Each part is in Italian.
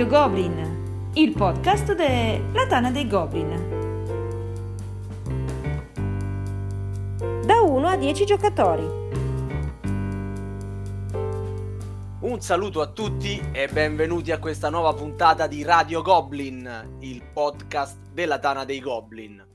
Radio Goblin, il podcast della Tana dei Goblin. Da 1 a 10 giocatori. Un saluto a tutti e benvenuti a questa nuova puntata di Radio Goblin, il podcast della Tana dei Goblin.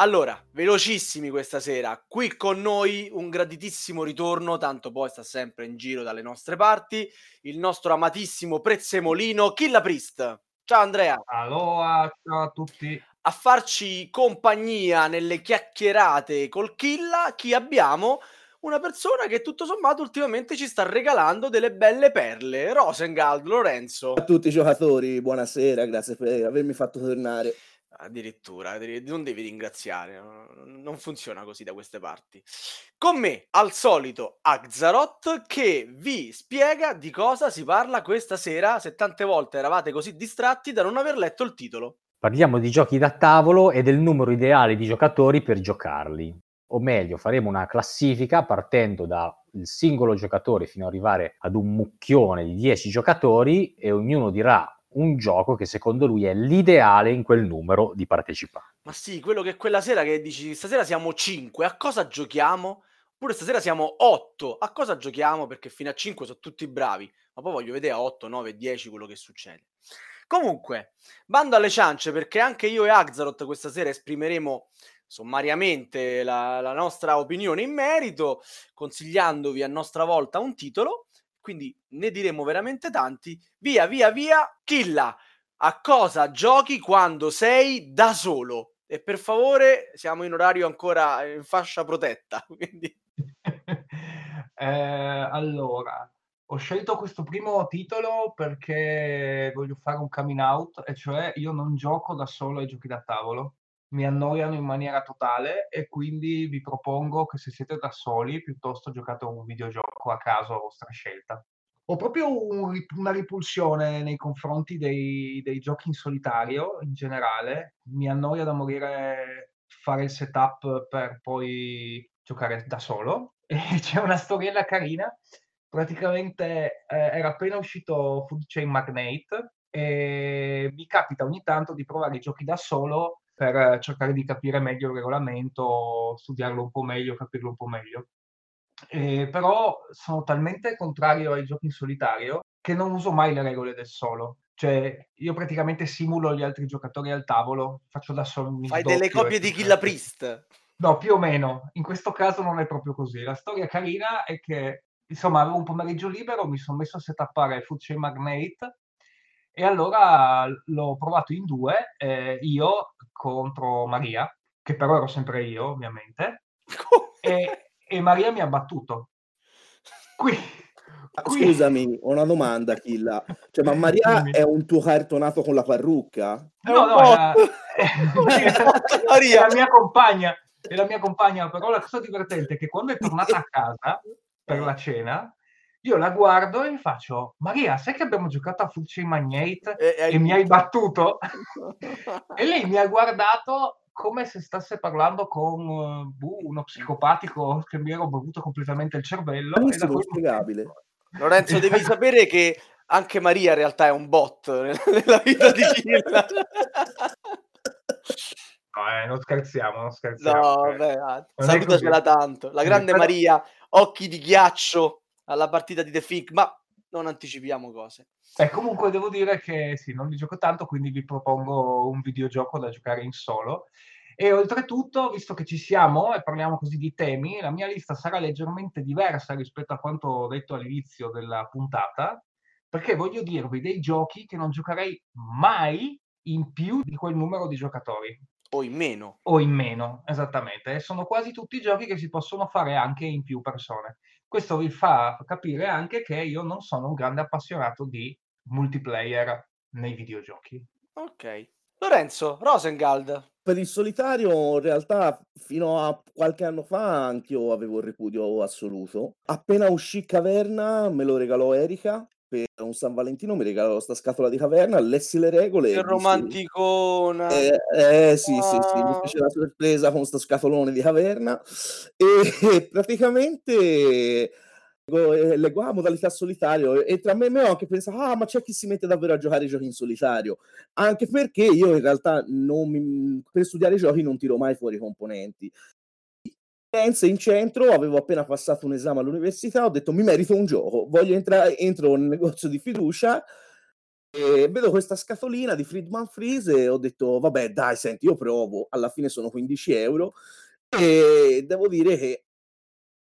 Allora, velocissimi questa sera, qui con noi un graditissimo ritorno, tanto poi sta sempre in giro dalle nostre parti, il nostro amatissimo prezzemolino Killa Priest. Ciao Andrea. Allora, ciao a tutti. A farci compagnia nelle chiacchierate col Killa, chi abbiamo? Una persona che tutto sommato ultimamente ci sta regalando delle belle perle, Rosengald, Lorenzo. a tutti i giocatori, buonasera, grazie per avermi fatto tornare. Addirittura, addir- non devi ringraziare, no? non funziona così da queste parti. Con me, al solito, Axaroth che vi spiega di cosa si parla questa sera, se tante volte eravate così distratti da non aver letto il titolo. Parliamo di giochi da tavolo e del numero ideale di giocatori per giocarli. O meglio, faremo una classifica partendo dal singolo giocatore fino ad arrivare ad un mucchione di 10 giocatori e ognuno dirà un gioco che secondo lui è l'ideale in quel numero di partecipanti. Ma sì, quello che quella sera che dici, stasera siamo 5, a cosa giochiamo? Oppure stasera siamo 8, a cosa giochiamo? Perché fino a 5 sono tutti bravi, ma poi voglio vedere a 8, 9, 10 quello che succede. Comunque, bando alle ciance perché anche io e Axaroth questa sera esprimeremo sommariamente la, la nostra opinione in merito, consigliandovi a nostra volta un titolo, quindi ne diremo veramente tanti. Via, via, via, Killa, a cosa giochi quando sei da solo? E per favore, siamo in orario ancora in fascia protetta, quindi... Eh, allora, ho scelto questo primo titolo perché voglio fare un coming out, e cioè io non gioco da solo ai giochi da tavolo, mi annoiano in maniera totale e quindi vi propongo che se siete da soli piuttosto giocate un videogioco a caso a vostra scelta. Ho proprio un una ripulsione nei confronti dei, dei giochi in solitario in generale, mi annoia da morire fare il setup per poi giocare da solo. E c'è una storiella carina praticamente eh, era appena uscito Food Chain Magnate e mi capita ogni tanto di provare i giochi da solo per cercare di capire meglio il regolamento, studiarlo un po' meglio, capirlo un po' meglio. Eh, però sono talmente contrario ai giochi in solitario che non uso mai le regole del solo. Cioè, io praticamente simulo gli altri giocatori al tavolo, faccio da solo. Fai delle copie di. Killa Priest. No, più o meno. In questo caso non è proprio così. La storia carina è che, insomma, avevo un pomeriggio libero, mi sono messo a setappare Food Chain Magnate e allora l'ho provato in due, eh, io contro Maria, che però ero sempre io, ovviamente, e, e Maria mi ha battuto. Qui, qui- Scusami, ho una domanda, Killa. Cioè, ma Maria è un tuo cartonato con la parrucca? No, no, era- è Maria. la mia compagna, è la mia compagna, però la cosa divertente è che quando è tornata a casa per la cena, io la guardo e gli faccio, Maria, sai che abbiamo giocato a Chain Magnate E- e e mi hai battuto? e lei mi ha guardato come se stesse parlando con boh, uno psicopatico che mi ero bevuto completamente il cervello. e da Benissimo, quel spiegabile. momento- Lorenzo, devi sapere che anche Maria in realtà è un bot nella, vita di Killa. No, eh, non scherziamo, non scherziamo. No, eh. vabbè, ah, è salutacela tanto. La grande Maria, occhi di ghiaccio alla partita di The Fig, ma non anticipiamo cose. Eh, comunque devo dire che sì, non li gioco tanto, quindi vi propongo un videogioco da giocare in solo. E oltretutto, visto che ci siamo e parliamo così di temi, la mia lista sarà leggermente diversa rispetto a quanto ho detto all'inizio della puntata, perché voglio dirvi dei giochi che non giocherei mai in più di quel numero di giocatori O in meno. o in meno, esattamente. E sono quasi tutti giochi che si possono fare anche in più persone. Questo vi fa capire anche che io non sono un grande appassionato di multiplayer nei videogiochi. Ok. Lorenzo, Rosengald. Per il solitario, in realtà, fino a qualche anno fa, anch'io avevo il ripudio assoluto. Appena uscì Caverna, me lo regalò Erika. Per un San Valentino mi regalò sta scatola di caverna, lessi le regole. Che e romanticona. Eh, eh, sì, sì, sì, mi Ah. fece la sorpresa con sto scatolone di caverna e praticamente leggo, eh, leggo ah, modalità solitario e tra me e me ho anche pensato ah ma c'è chi si mette davvero a giocare i giochi in solitario anche perché io in realtà non mi, per studiare i giochi non tiro mai fuori i componenti in centro, avevo appena passato un esame all'università, ho detto mi merito un gioco, voglio entrare, entro nel negozio di fiducia e vedo questa scatolina di Friedman Freeze e ho detto vabbè dai senti io provo, alla fine sono 15 euro e devo dire che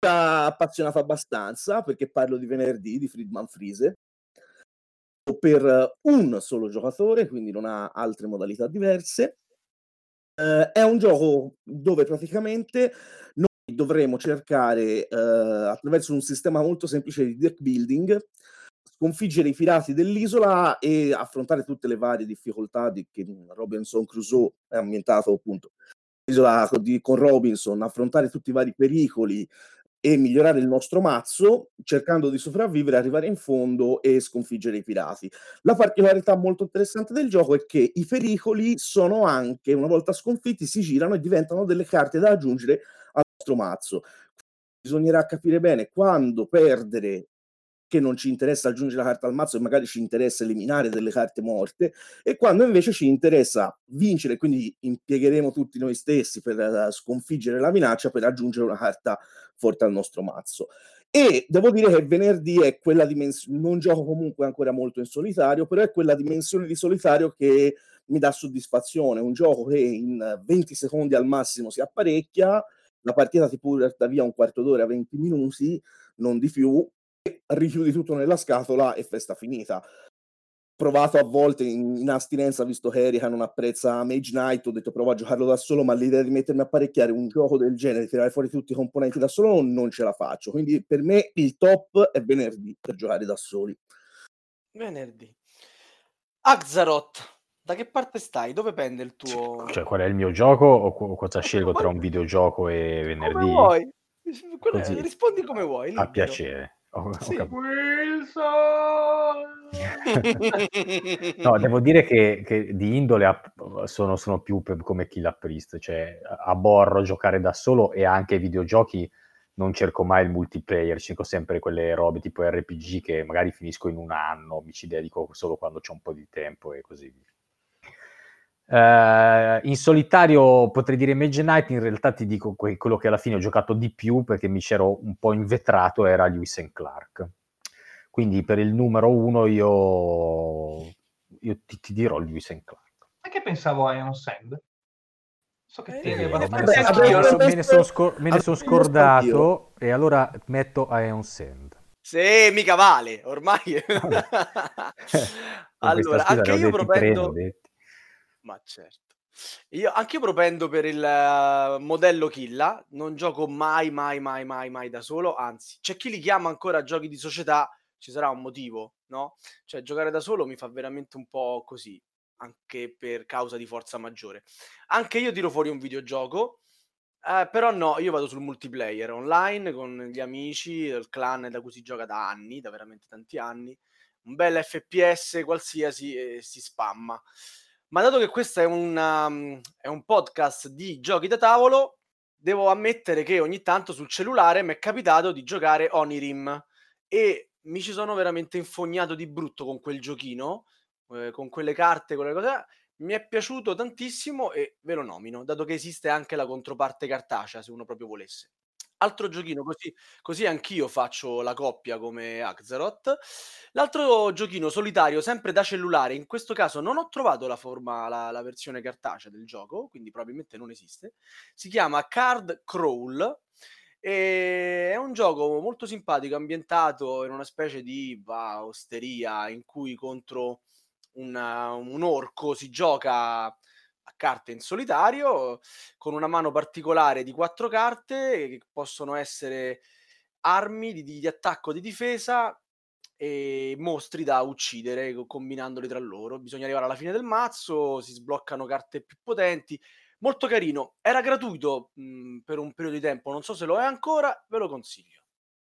mi ha appassionato abbastanza perché parlo di venerdì di Friedman Freeze per un solo giocatore, quindi non ha altre modalità diverse. Eh, è un gioco dove praticamente noi dovremo cercare eh, attraverso un sistema molto semplice di deck building sconfiggere i pirati dell'isola e affrontare tutte le varie difficoltà di che Robinson Crusoe è ambientato appunto l'isola di, con Robinson, affrontare tutti i vari pericoli e migliorare il nostro mazzo, cercando di sopravvivere, arrivare in fondo e sconfiggere i pirati. La particolarità molto interessante del gioco è che i pericoli sono anche, una volta sconfitti, si girano e diventano delle carte da aggiungere al nostro mazzo. Bisognerà capire bene quando perdere che non ci interessa aggiungere la carta al mazzo e magari ci interessa eliminare delle carte morte e quando invece ci interessa vincere, quindi impiegheremo tutti noi stessi per uh, sconfiggere la minaccia per aggiungere una carta forte al nostro mazzo. E devo dire che venerdì è quella dimensione, non gioco comunque ancora molto in solitario, però è quella dimensione di solitario che mi dà soddisfazione, un gioco che in 20 secondi al massimo si apparecchia, la partita ti porta via un quarto d'ora, 20 minuti, non di più, richiudi tutto nella scatola e festa finita. Provato a volte in, in astinenza, visto che Erika non apprezza Mage Knight, ho detto provo a giocarlo da solo, ma l'idea di mettermi a apparecchiare un gioco del genere, tirare fuori tutti i componenti da solo, non ce la faccio. Quindi per me il top è venerdì per giocare da soli. Venerdì. Axaroth, da che parte stai? Dove pende il tuo... Cioè, qual è il mio gioco o cosa scelgo tra un videogioco e venerdì? Come vuoi. Rispondi come vuoi. Libero. A piacere. Ho, sì. ho Wilson! no, devo dire che, che di indole a, sono, sono, più come Kill Priest, cioè aborro giocare da solo e anche ai videogiochi non cerco mai il multiplayer, cerco sempre quelle robe tipo RPG che magari finisco in un anno, mi ci dedico solo quando c'è un po' di tempo e così via. Uh, in solitario potrei dire Mage Knight, in realtà ti dico que- quello che alla fine ho giocato di più perché mi c'ero un po' invetrato era Lewis and Clark. Quindi per il numero uno io, io ti, ti, dirò Lewis and Clark. Perché pensavo a Ion Sand? So che eh, me, me, ne sono, scor- me ne sono scordato e allora metto Ion Sand. Sì, mica vale, ormai. allora, anche io propendo... Ma certo. Io, anche io propendo per il uh, modello Killa, non gioco mai, mai, mai, mai, mai da solo, anzi, c'è chi li chiama ancora giochi di società, ci sarà un motivo, no? Cioè, giocare da solo mi fa veramente un po' così, anche per causa di forza maggiore. Anche io tiro fuori un videogioco, eh, però no, io vado sul multiplayer online con gli amici, il clan da cui si gioca da anni, da veramente tanti anni, un bel FPS qualsiasi e si spamma. Ma dato che questo è, una, um, è un podcast di giochi da tavolo, devo ammettere che ogni tanto sul cellulare mi è capitato di giocare Onirim e mi ci sono veramente infognato di brutto con quel giochino, eh, con quelle carte, con le cose. Mi è piaciuto tantissimo e ve lo nomino, dato che esiste anche la controparte cartacea, se uno proprio volesse. Altro giochino, così, così anch'io faccio la coppia come Axaroth. L'altro giochino solitario, sempre da cellulare, in questo caso non ho trovato la forma, la, la versione cartacea del gioco, quindi probabilmente non esiste. Si chiama Card Crawl. E è un gioco molto simpatico, ambientato in una specie di bah, osteria in cui contro una, un orco si gioca a carte in solitario con una mano particolare di quattro carte che possono essere armi di, di attacco di difesa e mostri da uccidere combinandoli tra loro. Bisogna arrivare alla fine del mazzo, si sbloccano carte più potenti. Molto carino, era gratuito mh, per un periodo di tempo, non so se lo è ancora, ve lo consiglio.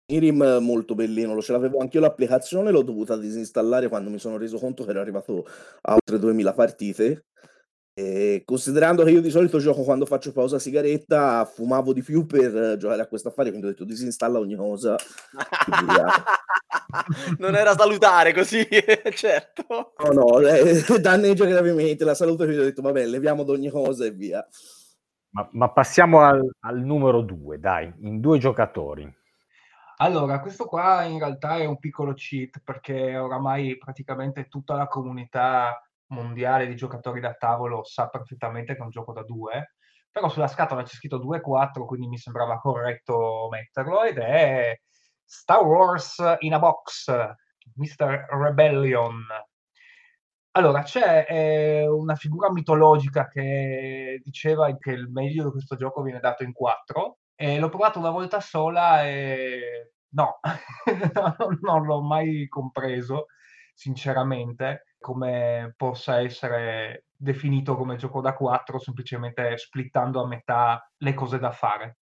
Irim molto bellino, lo ce l'avevo anche io l'applicazione, l'ho dovuta disinstallare quando mi sono reso conto che ero arrivato a oltre 2000 partite E considerando che io di solito gioco quando faccio pausa sigaretta, fumavo di più per eh, giocare a questo affare, quindi ho detto disinstalla ogni cosa. non era salutare così, certo. No, no, eh, danneggia gravemente la salute, quindi ho detto vabbè, leviamo ad ogni cosa e via. Ma, ma passiamo al, al numero due, dai, in due giocatori. Allora, questo qua in realtà è un piccolo cheat perché oramai praticamente tutta la comunità mondiale di giocatori da tavolo sa perfettamente che è un gioco da due, però sulla scatola c'è scritto 2-4, quindi mi sembrava corretto metterlo ed è Star Wars in a Box, Mr. Rebellion. Allora, c'è eh, una figura mitologica che diceva che il meglio di questo gioco viene dato in 4 e l'ho provato una volta sola e no, non l'ho mai compreso, sinceramente come possa essere definito come gioco da 4 semplicemente splittando a metà le cose da fare.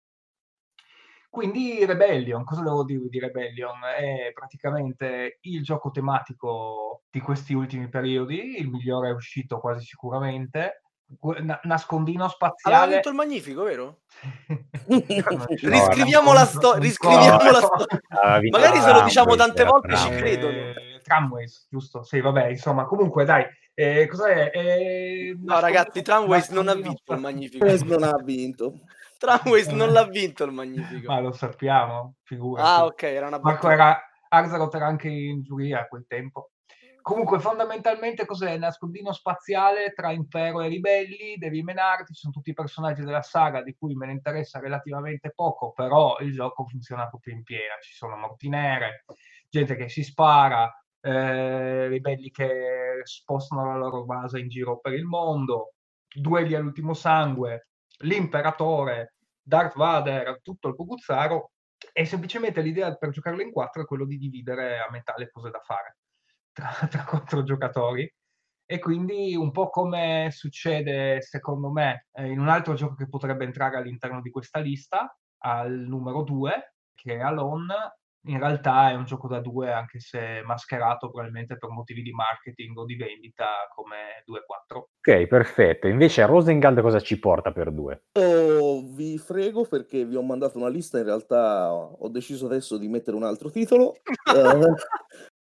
Quindi Rebellion, cosa devo dire di Rebellion? È praticamente il gioco tematico di questi ultimi periodi, il migliore è uscito quasi sicuramente, Na- nascondino spaziale. Aveva vinto il Magnifico, vero? riscriviamo la storia. Riscriviamo la storia. Magari se lo diciamo tante volte ci credono. Eh, tramways, giusto? Sì, vabbè, insomma, comunque dai. Eh, cos'è? Eh, no, ragazzi, Tramways non ha vinto il Magnifico. non ha vinto. Tramways non l'ha vinto il Magnifico. Ma lo sappiamo, figurati. Ah, ok, era una Marco era Arzarot era anche in giuria a quel tempo. Comunque, fondamentalmente, cos'è? Nascondino spaziale tra impero e ribelli, devi menarti, ci sono tutti i personaggi della saga di cui me ne interessa relativamente poco, però il gioco funziona proprio in piena. Ci sono morti nere, gente che si spara, eh, ribelli che spostano la loro base in giro per il mondo, duelli all'ultimo sangue, l'imperatore, Darth Vader, tutto il cucuzzaro, e semplicemente l'idea per giocarlo in quattro è quello di dividere a metà le cose da fare tra, tra quattro giocatori. E quindi un po' come succede, secondo me, eh, in un altro gioco che potrebbe entrare all'interno di questa lista, al numero 2, che è Alone, in realtà è un gioco da due, anche se mascherato probabilmente per motivi di marketing o di vendita come 2-4. Ok, perfetto. Invece a Rosengard cosa ci porta per due? Oh, vi frego perché vi ho mandato una lista, in realtà ho deciso adesso di mettere un altro titolo. uh,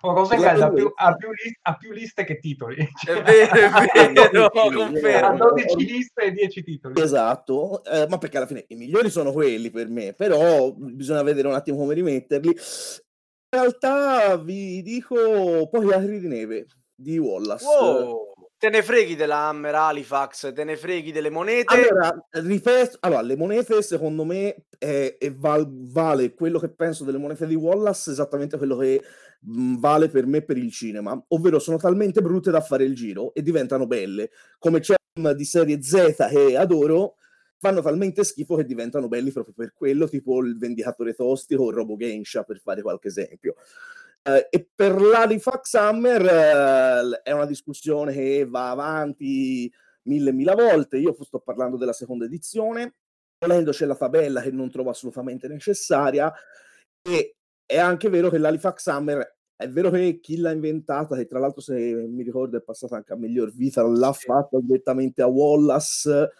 Rosengard ha più, ha, più liste, ha più, liste che titoli. È vero, è vero, confermo. Ha 12 liste e 10 titoli. Esatto, eh, ma perché alla fine i migliori sono quelli per me, però bisogna vedere un attimo come rimetterli. In realtà vi dico poi altri di neve di Wallace. Wow. Te ne freghi della Hammer Halifax, te ne freghi delle monete. Allora, ripeto, allora le monete secondo me è, è val, vale quello che penso delle monete di Wallace, esattamente quello che mh, vale per me per il cinema, ovvero sono talmente brutte da fare il giro e diventano belle, come c'è di serie Z che adoro, fanno talmente schifo che diventano belli proprio per quello, tipo il Vendicatore Tostico o il Robo Gensha, per fare qualche esempio. Uh, e per l'Halifax Hammer uh, è una discussione che va avanti mille mille volte. Io sto parlando della seconda edizione, volendo c'è la tabella che non trovo assolutamente necessaria e è anche vero che l'Halifax Hammer è vero che chi l'ha inventata, che tra l'altro se mi ricordo è passata anche a miglior vita, l'ha fatta direttamente a Wallace,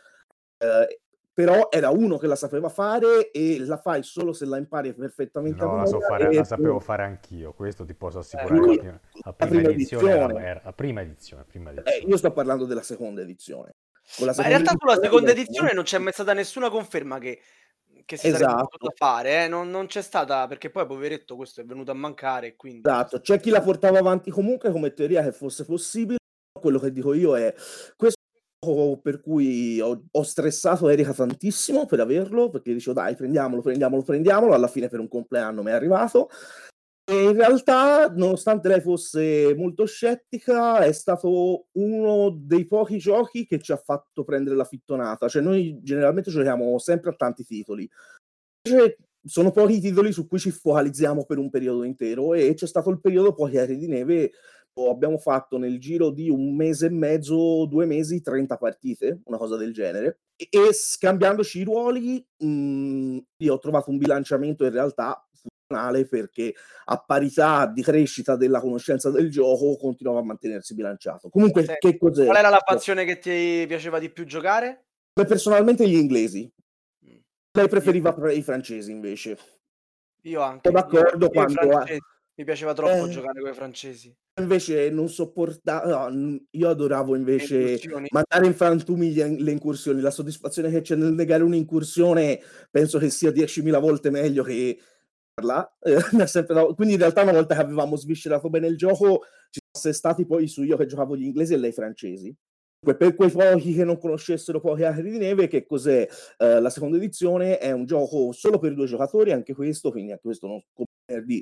eh, però era uno che la sapeva fare e la fai solo se la impari perfettamente no, la, so fare, la sapevo fare anch'io questo ti posso assicurare eh, la, prima, la, prima, prima edizione, edizione. Era, la prima edizione, prima edizione. Eh, io sto parlando della seconda edizione Ma in realtà sulla seconda edizione non c'è mai stata nessuna conferma che, che si esatto. sarebbe potuta fare, eh? non, non, c'è stata perché poi poveretto questo è venuto a mancare. Quindi... Esatto, c'è chi la portava avanti comunque come teoria che fosse possibile. Quello che dico io è questo per cui ho, ho, stressato Erika tantissimo per averlo, perché dicevo dai prendiamolo, prendiamolo, prendiamolo, alla fine per un compleanno mi è arrivato. E in realtà, nonostante lei fosse molto scettica, è stato uno dei pochi giochi che ci ha fatto prendere la fittonata. Cioè, noi generalmente giochiamo sempre a tanti titoli. Cioè, sono pochi i titoli su cui ci focalizziamo per un periodo intero e c'è stato il periodo poi Aerei di Neve abbiamo fatto nel giro di un mese e mezzo, due mesi, 30 partite, una cosa del genere. E, e scambiandoci i ruoli, mh, io ho trovato un bilanciamento in realtà perché a parità di crescita della conoscenza del gioco continuava a mantenersi bilanciato. Comunque, Senti, che cos'è? Qual era la fazione che ti piaceva di più giocare? Beh, personalmente gli inglesi. Mm. Lei preferiva pre- i francesi invece. Io anche. Sono d'accordo Io- io francesi. Mi piaceva troppo Eh. giocare con i francesi. Invece non sopportavo, no, io adoravo invece mandare in frantumi le incursioni. La soddisfazione che c'è nel negare un'incursione penso che sia 10.000 volte meglio che. Eh, dato- Quindi in realtà una volta che avevamo sviscerato bene il gioco ci sono stati poi su io che giocavo gli inglesi e lei francesi. Per quei pochi che non conoscessero Pochi Acri di Neve, che cos'è eh, la seconda edizione? È un gioco solo per due giocatori, anche questo, quindi anche questo non,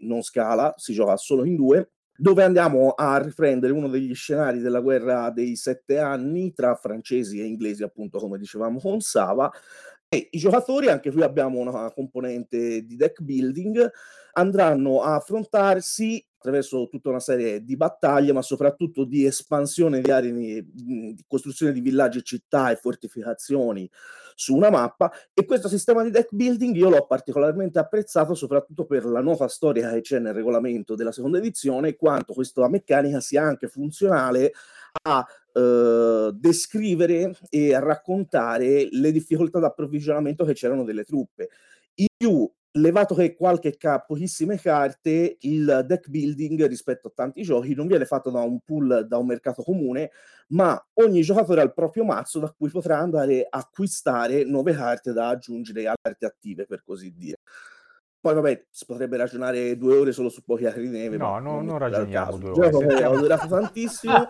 non scala, si gioca solo in due, dove andiamo a riprendere uno degli scenari della guerra dei sette anni tra francesi e inglesi, appunto come dicevamo con Sava, e i giocatori, anche qui abbiamo una componente di deck building, andranno a affrontarsi attraverso tutta una serie di battaglie, ma soprattutto di espansione di aree, di, costruzione di villaggi, città e fortificazioni su una mappa. E questo sistema di deck building io l'ho particolarmente apprezzato, soprattutto per la nuova storia che c'è nel regolamento della seconda edizione, e quanto questa meccanica sia anche funzionale a eh, descrivere e raccontare le difficoltà d'approvvigionamento che c'erano delle truppe. In più, levato che qualche ca- pochissime carte, il deck building rispetto a tanti giochi non viene fatto da un pool, da un mercato comune, ma ogni giocatore ha il proprio mazzo da cui potrà andare a acquistare nuove carte da aggiungere alle carte attive, per così dire. Poi vabbè, si potrebbe ragionare due ore solo su pochi acri di neve. No, no, non ragioniamo due Il ore, gioco sentiamo. ho durato tantissimo,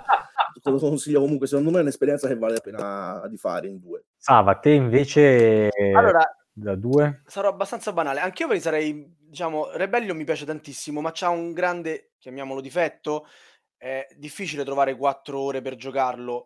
te lo consiglio comunque, secondo me è un'esperienza che vale la pena di fare in due. Sava, te invece Allora, da due? sarò abbastanza banale. Anch'io mi sarei, diciamo, Rebellion mi piace tantissimo, ma c'ha un grande, chiamiamolo difetto, è difficile trovare quattro ore per giocarlo.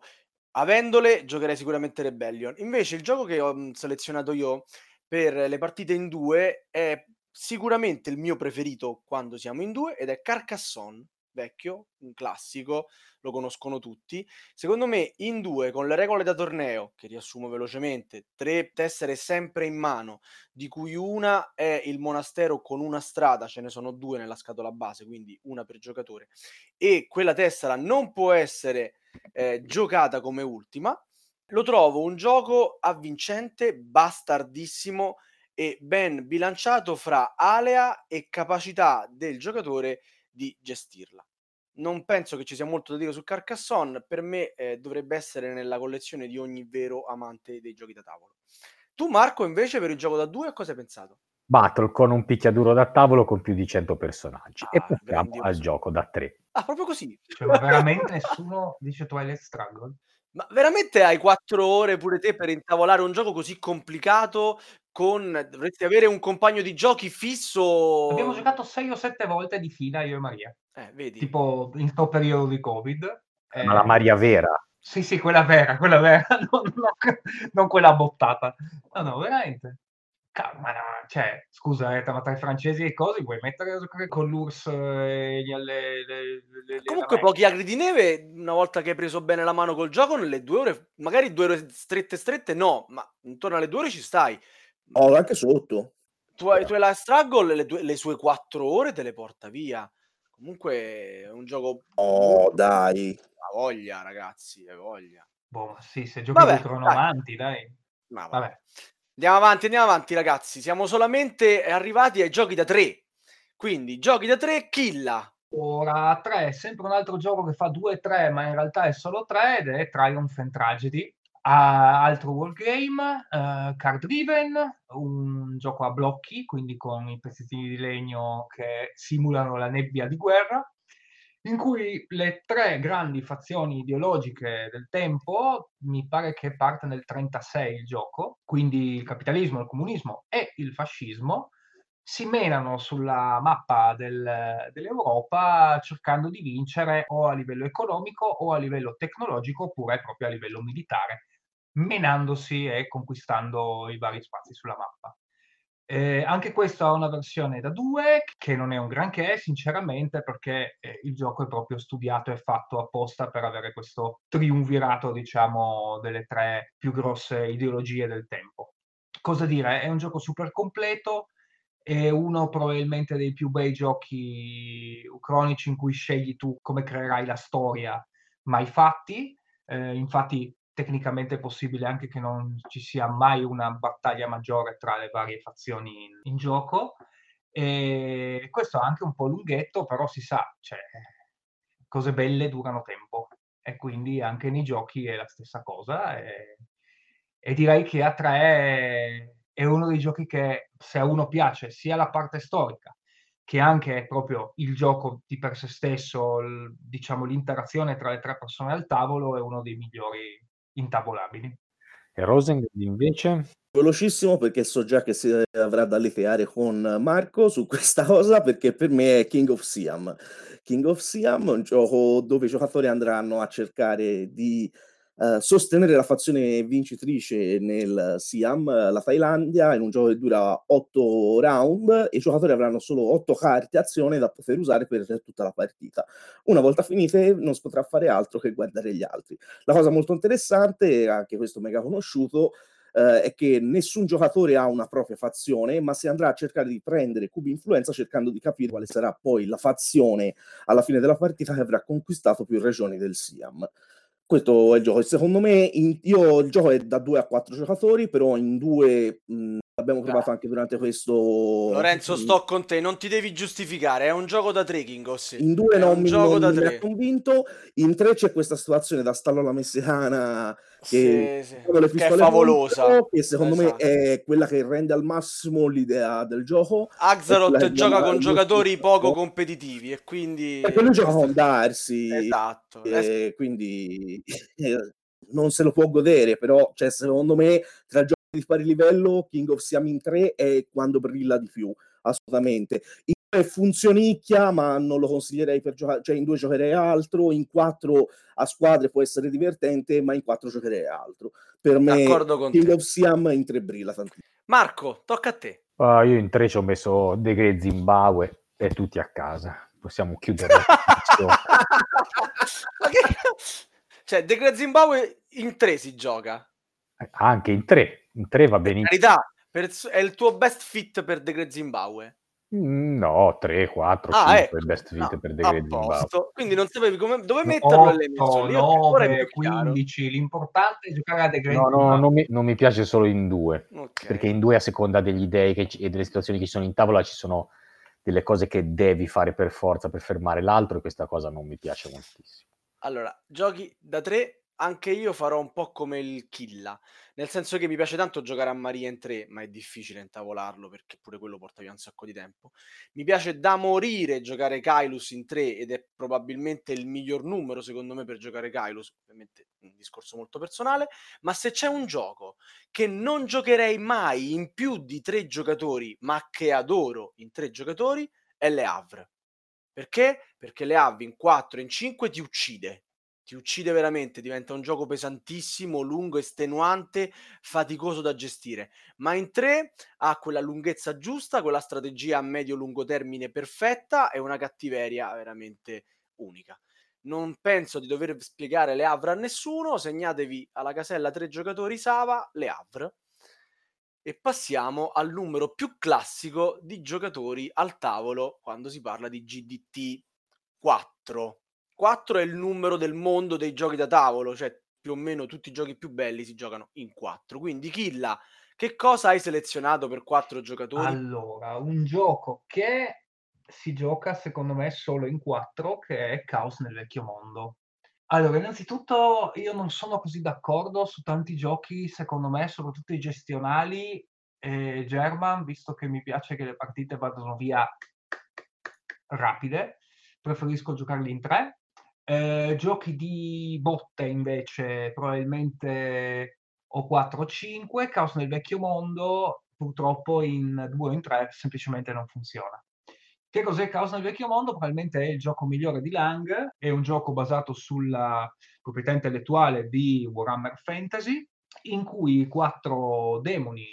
Avendole, giocherei sicuramente Rebellion. Invece il gioco che ho selezionato io per le partite in due è sicuramente il mio preferito quando siamo in due ed è Carcassonne, vecchio, un classico, lo conoscono tutti. Secondo me in due, con le regole da torneo, che riassumo velocemente, tre tessere sempre in mano, di cui una è il monastero con una strada, ce ne sono due nella scatola base, quindi una per giocatore, e quella tessera non può essere eh, giocata come ultima, lo trovo un gioco avvincente, bastardissimo e ben bilanciato fra alea e capacità del giocatore di gestirla. Non penso che ci sia molto da dire su Carcassonne, per me eh, dovrebbe essere nella collezione di ogni vero amante dei giochi da tavolo. Tu Marco invece per il gioco da due cosa hai pensato? Battle con un picchiaduro da tavolo con più di 100 personaggi. e Ah, passiamo grandioso. al gioco da tre. Ah, proprio così? Cioè, ma veramente nessuno dice Twilight Struggle? Ma veramente hai quattro ore pure te per intavolare un gioco così complicato con... dovresti avere un compagno di giochi fisso... Abbiamo giocato sei o sette volte di fila io e Maria, Eh, vedi? tipo in sto periodo di Covid. Ma la Eh, Maria vera. Sì, sì, quella vera, quella vera, non, non- non quella bottata. No, no, veramente. Ca- Ma no, cioè, scusa, eh, tra i francesi e i cosi vuoi mettere a giocare con l'URSS e gli le- le- le- Comunque pochi agri di neve, una volta che hai preso bene la mano col gioco, nelle due ore, magari due ore strette strette no, ma intorno alle due ore ci stai. Oh, anche sotto. Tu hai, tu hai la struggle, le, due- le sue quattro ore te le porta via. Comunque è un gioco... Oh, dai. Ha voglia, ragazzi, ha voglia. Boh, sì, se giochi Vabbè, dei cronomanti, dai. Ma vabbè. Vabbè. Andiamo avanti, andiamo avanti, ragazzi. Siamo solamente arrivati ai giochi da tre. Quindi, giochi da tre, Killa. Ora 3, sempre un altro gioco che fa 2-3, ma in realtà è solo 3 ed è Triumph and Tragedy. Ha altro wargame, eh, card driven, un gioco a blocchi, quindi con i pezzettini di legno che simulano la nebbia di guerra, in cui le tre grandi fazioni ideologiche del tempo, mi pare che parte nel 36 il gioco, quindi il capitalismo, il comunismo e il fascismo, si menano sulla mappa del- dell'Europa cercando di vincere o a livello economico o a livello tecnologico oppure proprio a livello militare, menandosi e conquistando i vari spazi sulla mappa. Eh, anche questo ha una versione da due che non è un granché, sinceramente, perché eh, il gioco è proprio studiato e fatto apposta per avere questo triunvirato, diciamo, delle tre più grosse ideologie del tempo. Cosa dire? È un gioco super completo, è uno probabilmente dei più bei giochi ucronici in cui scegli tu come creerai la storia mai fatti. Eh, infatti tecnicamente è possibile anche che non ci sia mai una battaglia maggiore tra le varie fazioni in, in gioco. E questo è anche un po' lunghetto, però si sa, cioè, cose belle durano tempo e quindi anche nei giochi è la stessa cosa. E, e direi che A3 è uno dei giochi che se a uno piace sia la parte storica che anche proprio il gioco di per sé stesso, il, diciamo l'interazione tra le tre persone al tavolo è uno dei migliori intavolabili. E Roseng invece? Velocissimo perché so già che si avrà da litigare con Marco su questa cosa perché per me è King of Siam. King of Siam è un gioco dove i giocatori andranno a cercare di uh, sostenere la fazione vincitrice nel Siam, la Thailandia, in un gioco che dura 8 round e i giocatori avranno solo 8 carte azione da poter usare per tutta la partita. Una volta finite non si potrà fare altro che guardare gli altri. La cosa molto interessante, anche questo mega conosciuto, Uh, è che nessun giocatore ha una propria fazione, ma si andrà a cercare di prendere cubi influenza cercando di capire quale sarà poi la fazione alla fine della partita che avrà conquistato più regioni del Siam questo è il gioco. Secondo me, in, io il gioco è da 2 a 4 giocatori, però in due mh, abbiamo provato anche durante questo. Lorenzo, sto con te, non ti devi giustificare. È un gioco da tre, King Ossi. In due è non, mi, non mi ha convinto. In tre c'è questa situazione da stallo alla messicana che, sì, sì. che è favolosa. Contro, che secondo esatto. me è quella che rende al massimo l'idea del gioco. Axaroth gioca con giocatori poco competitivi e quindi. Perché lui gioca con Darsi. Esatto. E quindi non se lo può godere, però cioè, secondo me tra giochi di pari livello King of Siam in 3 è quando brilla di più, assolutamente. In funzionicchia, ma non lo consiglierei per giocare, cioè in due giocherei altro, in quattro a squadre può essere divertente, ma in quattro giocherei altro. Per me King te. of Siam in tre brilla tantissimo. Marco, tocca a te. Uh, io in tre ci ho messo De Gre Zimbabwe e tutti a casa. Possiamo chiudere. che... Cioè, De Gre Zimbabwe in tre si gioca. Anche in tre, in tre va benissimo. Per, è il tuo best fit per The Great Zimbabwe? Mhmm, no, 3, 4, ah, 5 ecco. best fit no, per The Great Zimbabwe. Quindi non sapevi come, dove metterlo 8, lì. 9, 15, l'importante è giocare a The Great No, no, non mi, non mi piace solo in due, okay. perché in due a seconda degli idei che, e delle situazioni che ci sono in tavola ci sono delle cose che devi fare per forza per fermare l'altro e questa cosa non mi piace moltissimo. Allora, giochi da 3 anche io farò un po' come il Killa, nel senso che mi piace tanto giocare a Maria in 3, ma è difficile intavolarlo perché pure quello porta via un sacco di tempo. Mi piace da morire giocare Kailus in 3 ed è probabilmente il miglior numero secondo me per giocare Kailus, ovviamente un discorso molto personale, ma se c'è un gioco che non giocherei mai in più di 3 giocatori, ma che adoro in 3 giocatori, è Le Havre. Perché? Perché Le Havre in 4 e in 5 ti uccide ti uccide veramente, diventa un gioco pesantissimo, lungo, estenuante, faticoso da gestire. Ma in tre ha quella lunghezza giusta, quella strategia a medio-lungo termine perfetta e una cattiveria veramente unica. Non penso di dover spiegare le Havre a nessuno, segnatevi alla casella tre giocatori Sava, le Havre. E passiamo al numero più classico di giocatori al tavolo quando si parla di GDT 4 4 è il numero del mondo dei giochi da tavolo, cioè più o meno tutti i giochi più belli si giocano in 4. Quindi Killa, che cosa hai selezionato per 4 giocatori? Allora, un gioco che si gioca secondo me solo in 4 che è Chaos nel vecchio mondo. Allora, innanzitutto io non sono così d'accordo su tanti giochi, secondo me, soprattutto i gestionali e German, visto che mi piace che le partite vadano via rapide, preferisco giocarli in 3 eh, giochi di botte invece probabilmente o 4 o 5, Caos nel vecchio mondo purtroppo in 2 o in 3 semplicemente non funziona. Che cos'è Caos nel vecchio mondo? Probabilmente è il gioco migliore di Lang, è un gioco basato sulla proprietà intellettuale di Warhammer Fantasy, in cui i quattro demoni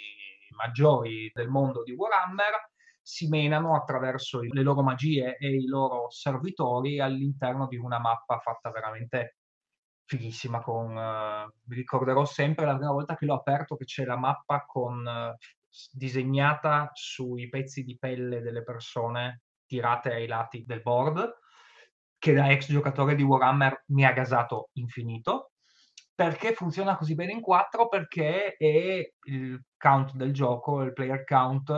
maggiori del mondo di Warhammer si menano attraverso le loro magie e i loro servitori all'interno di una mappa fatta veramente fighissima con uh, mi ricorderò sempre la prima volta che l'ho aperto che c'è la mappa con uh, disegnata sui pezzi di pelle delle persone tirate ai lati del board, che da ex giocatore di Warhammer mi ha gasato infinito. Perché funziona così bene in 4? Perché è il count del gioco, il player count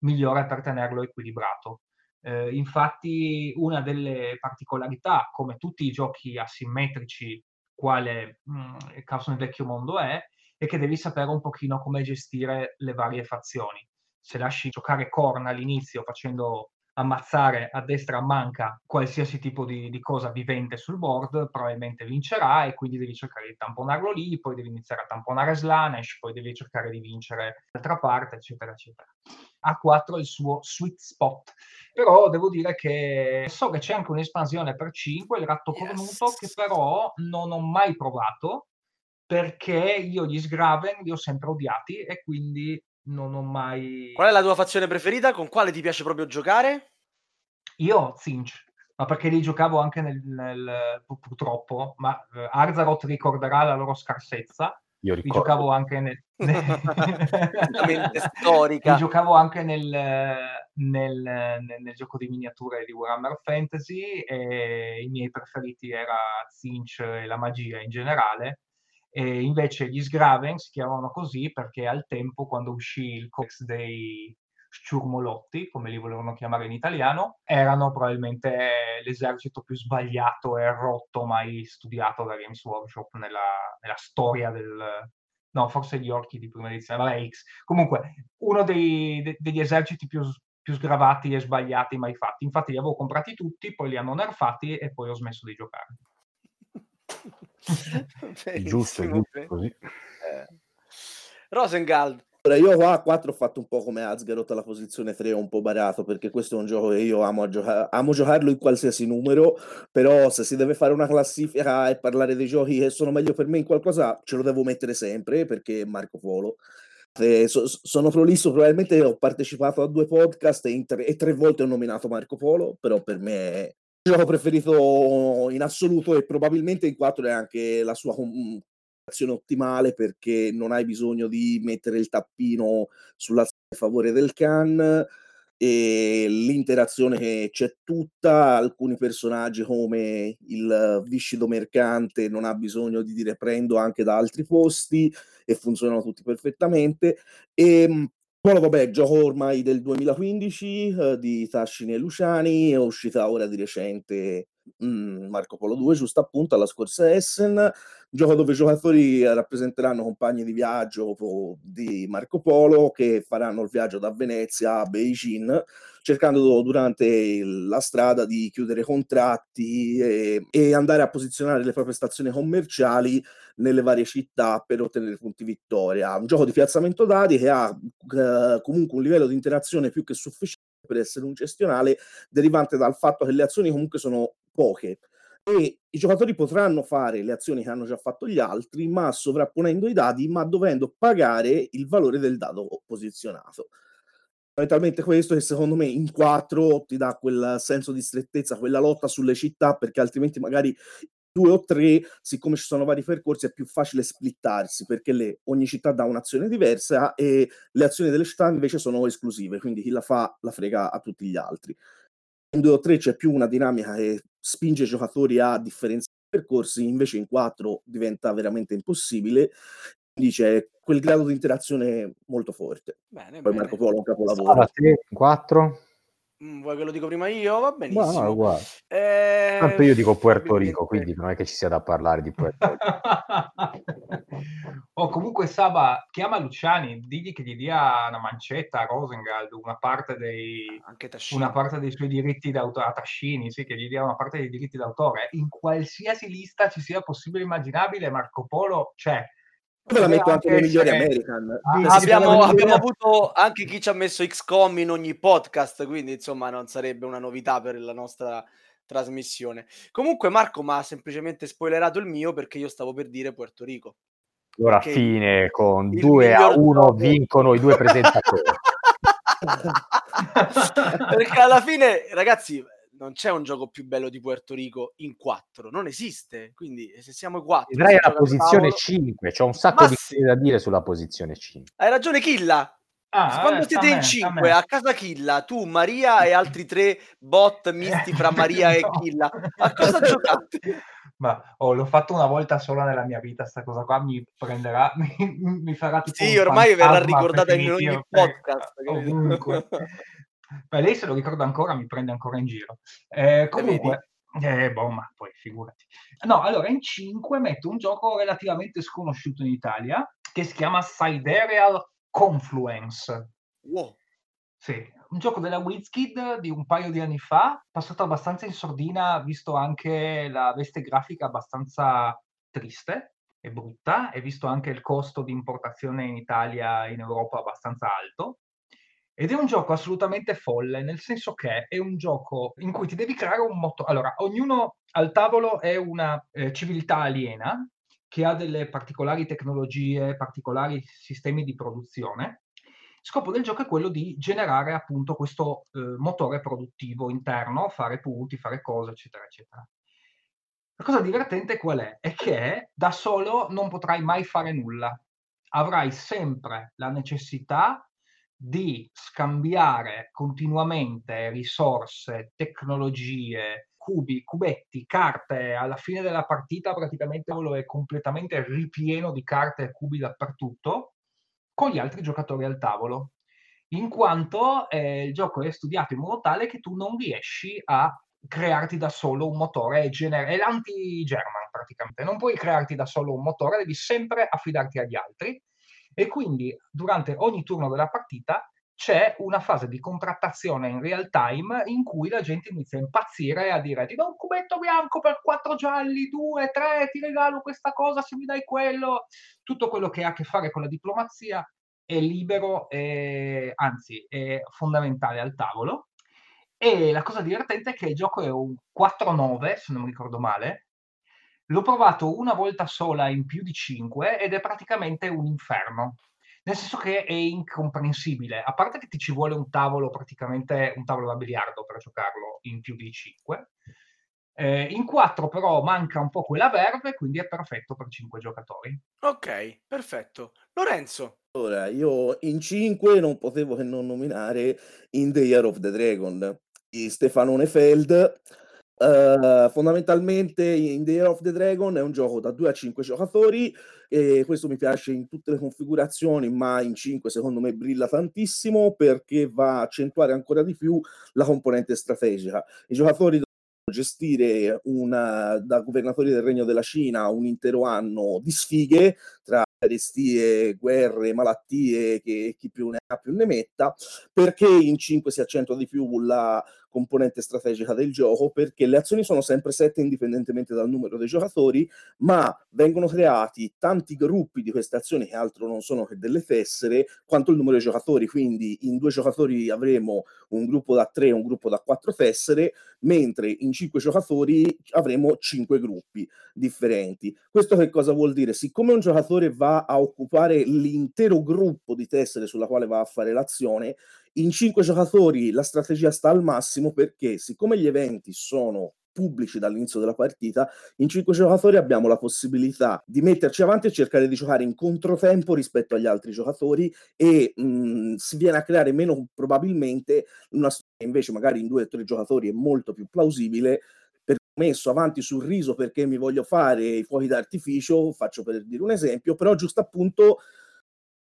migliore per tenerlo equilibrato. Eh, infatti, una delle particolarità, come tutti i giochi asimmetrici, quale mm, il Caos nel vecchio mondo è, è che devi sapere un pochino come gestire le varie fazioni. Se lasci giocare Korn all'inizio facendo ammazzare a destra a manca qualsiasi tipo di, di, cosa vivente sul board, probabilmente vincerà e quindi devi cercare di tamponarlo lì, poi devi iniziare a tamponare Slanesh, poi devi cercare di vincere l'altra parte, eccetera, eccetera. A4 è il suo sweet spot. Però devo dire che so che c'è anche un'espansione per 5, il ratto yes. cornuto, che però non ho mai provato perché io gli Sgraven li ho sempre odiati e quindi non ho mai... Qual è la tua fazione preferita? Con quale ti piace proprio giocare? Io Zinch, ma perché li giocavo anche nel, nel purtroppo, ma eh, Arzaroth ricorderà la loro scarsezza. Io ricordo. Li giocavo anche nel... storica. Li giocavo anche nel, nel, nel, nel, gioco di miniature di Warhammer Fantasy e i miei preferiti era Zinch e la magia in generale e invece gli Sgraven si chiamavano così perché al tempo, quando uscì il Codex dei Sciurmolotti, come li volevano chiamare in italiano, erano probabilmente l'esercito più sbagliato e rotto mai studiato da Games Workshop nella, nella storia del... No, forse gli orchi di prima edizione, vabbè X. Comunque, uno dei, de, degli eserciti più, più sgravati e sbagliati mai fatti. Infatti li avevo comprati tutti, poi li hanno nerfati e poi ho smesso di giocare. è giusto, è giusto così. Eh. Rosengald. Allora, io qua a 4 ho fatto un po' come Azgaroth alla posizione 3, ho un po' barato perché questo è un gioco che io amo, gioca- amo giocarlo in qualsiasi numero, però se si deve fare una classifica e parlare dei giochi che sono meglio per me in qualcosa, ce lo devo mettere sempre perché Marco Polo. Eh, so, sono prolisso, probabilmente ho partecipato a due podcast e, tre, e tre volte ho nominato Marco Polo, però per me è gioco preferito in assoluto e probabilmente in 4 è anche la sua azione ottimale perché non hai bisogno di mettere il tappino sulla favore del can e l'interazione c'è tutta, alcuni personaggi come il viscido mercante non ha bisogno di dire prendo anche da altri posti e funzionano tutti perfettamente. E poi vabbè, gioco ormai del 2015 eh, di Tascini e Luciani, è uscita ora di recente mh, mm, Marco Polo 2, giusto appunto alla scorsa Essen, gioco dove i giocatori rappresenteranno compagni di viaggio di Marco Polo che faranno il viaggio da Venezia a Beijing cercando durante la strada di chiudere contratti e, e andare a posizionare le proprie stazioni commerciali nelle varie città per ottenere punti vittoria. Un gioco di piazzamento dati che ha eh, comunque un livello di interazione più che sufficiente per essere un gestionale derivante dal fatto che le azioni comunque sono poche e i giocatori potranno fare le azioni che hanno già fatto gli altri, ma sovrapponendo i dadi, ma dovendo pagare il valore del dado posizionato. Fondamentalmente questo che secondo me in quattro ti dà quel senso di strettezza, quella lotta sulle città, perché altrimenti magari due o tre, siccome ci sono vari percorsi, è più facile splittarsi perché le, ogni città dà un'azione diversa e le azioni delle città invece sono esclusive, quindi chi la fa la frega a tutti gli altri. In 2 o 3 c'è più una dinamica che spinge i giocatori a differenziare percorsi, invece in 4 diventa veramente impossibile. Quindi c'è quel grado di interazione molto forte. Bene, Poi bene. Marco Polo è un capolavoro. 4? Mm, vuoi che lo dico prima io? Va benissimo. No, no, uguale. Eh, Tanto io dico Puerto Rico, quindi non è che ci sia da parlare di Puerto Rico. o comunque Saba chiama Luciani, digli che gli dia una mancetta a Rosengald, una parte dei, una parte dei suoi diritti d'autore, a Tascini, sì, che gli dia una parte dei diritti d'autore. In qualsiasi lista ci sia possibile e immaginabile, Marco Polo c'è. Io ve la metto anche nei migliori American. Ah, abbiamo, abbiamo avuto anche chi ci ha messo XCOM in ogni podcast, quindi insomma non sarebbe una novità per la nostra trasmissione. Comunque Marco mi ha semplicemente spoilerato il mio perché io stavo per dire Puerto Rico. Allora fine con il 2 a miglior 1 gioco- vincono i due presentatori. perché alla fine, ragazzi, non c'è un gioco più bello di Puerto Rico in 4, non esiste. Quindi se siamo i 4, Vedrai alla posizione 5, c'ho un sacco Ma di sì. cose da dire sulla posizione 5. Hai ragione Killa. Ah, Quando eh, sta a siete in me, sta a 5 me. a casa Killa, tu, Maria e altri tre bot misti fra Maria e No. Killa, a cosa giocate? Ma oh, l'ho fatto una volta sola nella mia vita, sta cosa qua mi prenderà, mi, mi farà tipo Sì, un ormai verrà ricordata in ogni podcast, eh, ovunque. Beh, lei se lo ricorda ancora, mi prende ancora in giro. Eh, comunque, eh, boh, ma poi figurati. No, allora in 5 metto un gioco relativamente sconosciuto in Italia che si chiama Sidereal Confluence. Wow. Sì, un gioco della WizKid di un paio di anni fa, passato abbastanza in sordina, visto anche la veste grafica abbastanza triste e brutta, e visto anche il costo di importazione in Italia e in Europa abbastanza alto. Ed è un gioco assolutamente folle, nel senso che è un gioco in cui ti devi creare un motore. Allora, ognuno al tavolo è una eh, civiltà aliena che ha delle particolari tecnologie, particolari sistemi di produzione. Scopo del gioco è quello di generare appunto questo eh, motore produttivo interno, fare punti, fare cose, eccetera, eccetera. La cosa divertente qual è? È che da solo non potrai mai fare nulla. Avrai sempre la necessità di scambiare continuamente risorse, tecnologie, cubi, cubetti, carte. Alla fine della partita praticamente quello è completamente ripieno di carte e cubi dappertutto con gli altri giocatori al tavolo, in quanto eh, il gioco è studiato in modo tale che tu non riesci a crearti da solo un motore, è, gener- è l'anti-German praticamente, non puoi crearti da solo un motore, devi sempre affidarti agli altri e quindi durante ogni turno della partita c'è una fase di contrattazione in real time in cui la gente inizia a impazzire a dire ti do un cubetto bianco per quattro gialli, due, tre, ti regalo questa cosa se mi dai quello. Tutto quello che ha a che fare con la diplomazia è libero e anzi è fondamentale al tavolo. E la cosa divertente è che il gioco è un 4-9, se non mi ricordo male. L'ho provato una volta sola in più di 5 ed è praticamente un inferno nel senso che è incomprensibile. A parte che ti ci vuole un tavolo, praticamente un tavolo da biliardo per giocarlo in più di 5. Eh, in 4 però manca un po' quella verve, quindi è perfetto per 5 giocatori. Ok, perfetto. Lorenzo. Allora, io in 5 non potevo che non nominare In the Year of the Dragon di Stefanone Feld. Uh, fondamentalmente In the Year of the Dragon è un gioco da 2 a 5 giocatori e questo mi piace in tutte le configurazioni, ma in 5 secondo me brilla tantissimo perché va a accentuare ancora di più la componente strategica. I giocatori devono gestire una, da governatori del Regno della Cina un intero anno di sfighe tra carestie, guerre, malattie, che chi più ne ha più ne metta, perché in 5 si accentua di più la componente strategica del gioco, perché le azioni sono sempre sette indipendentemente dal numero dei giocatori, ma vengono creati tanti gruppi di queste azioni che altro non sono che delle tessere, quanto il numero di giocatori, quindi in due giocatori avremo un gruppo da tre e un gruppo da quattro tessere, mentre in cinque giocatori avremo cinque gruppi differenti. Questo che cosa vuol dire? Siccome un giocatore va a occupare l'intero gruppo di tessere sulla quale va a fare l'azione, in cinque giocatori la strategia sta al massimo perché siccome gli eventi sono pubblici dall'inizio della partita, in cinque giocatori abbiamo la possibilità di metterci avanti e cercare di giocare in controtempo rispetto agli altri giocatori e mh, si viene a creare meno probabilmente una storia invece magari in due o tre giocatori è molto più plausibile messo avanti sul riso perché mi voglio fare i fuochi d'artificio, faccio per dire un esempio, però giusto appunto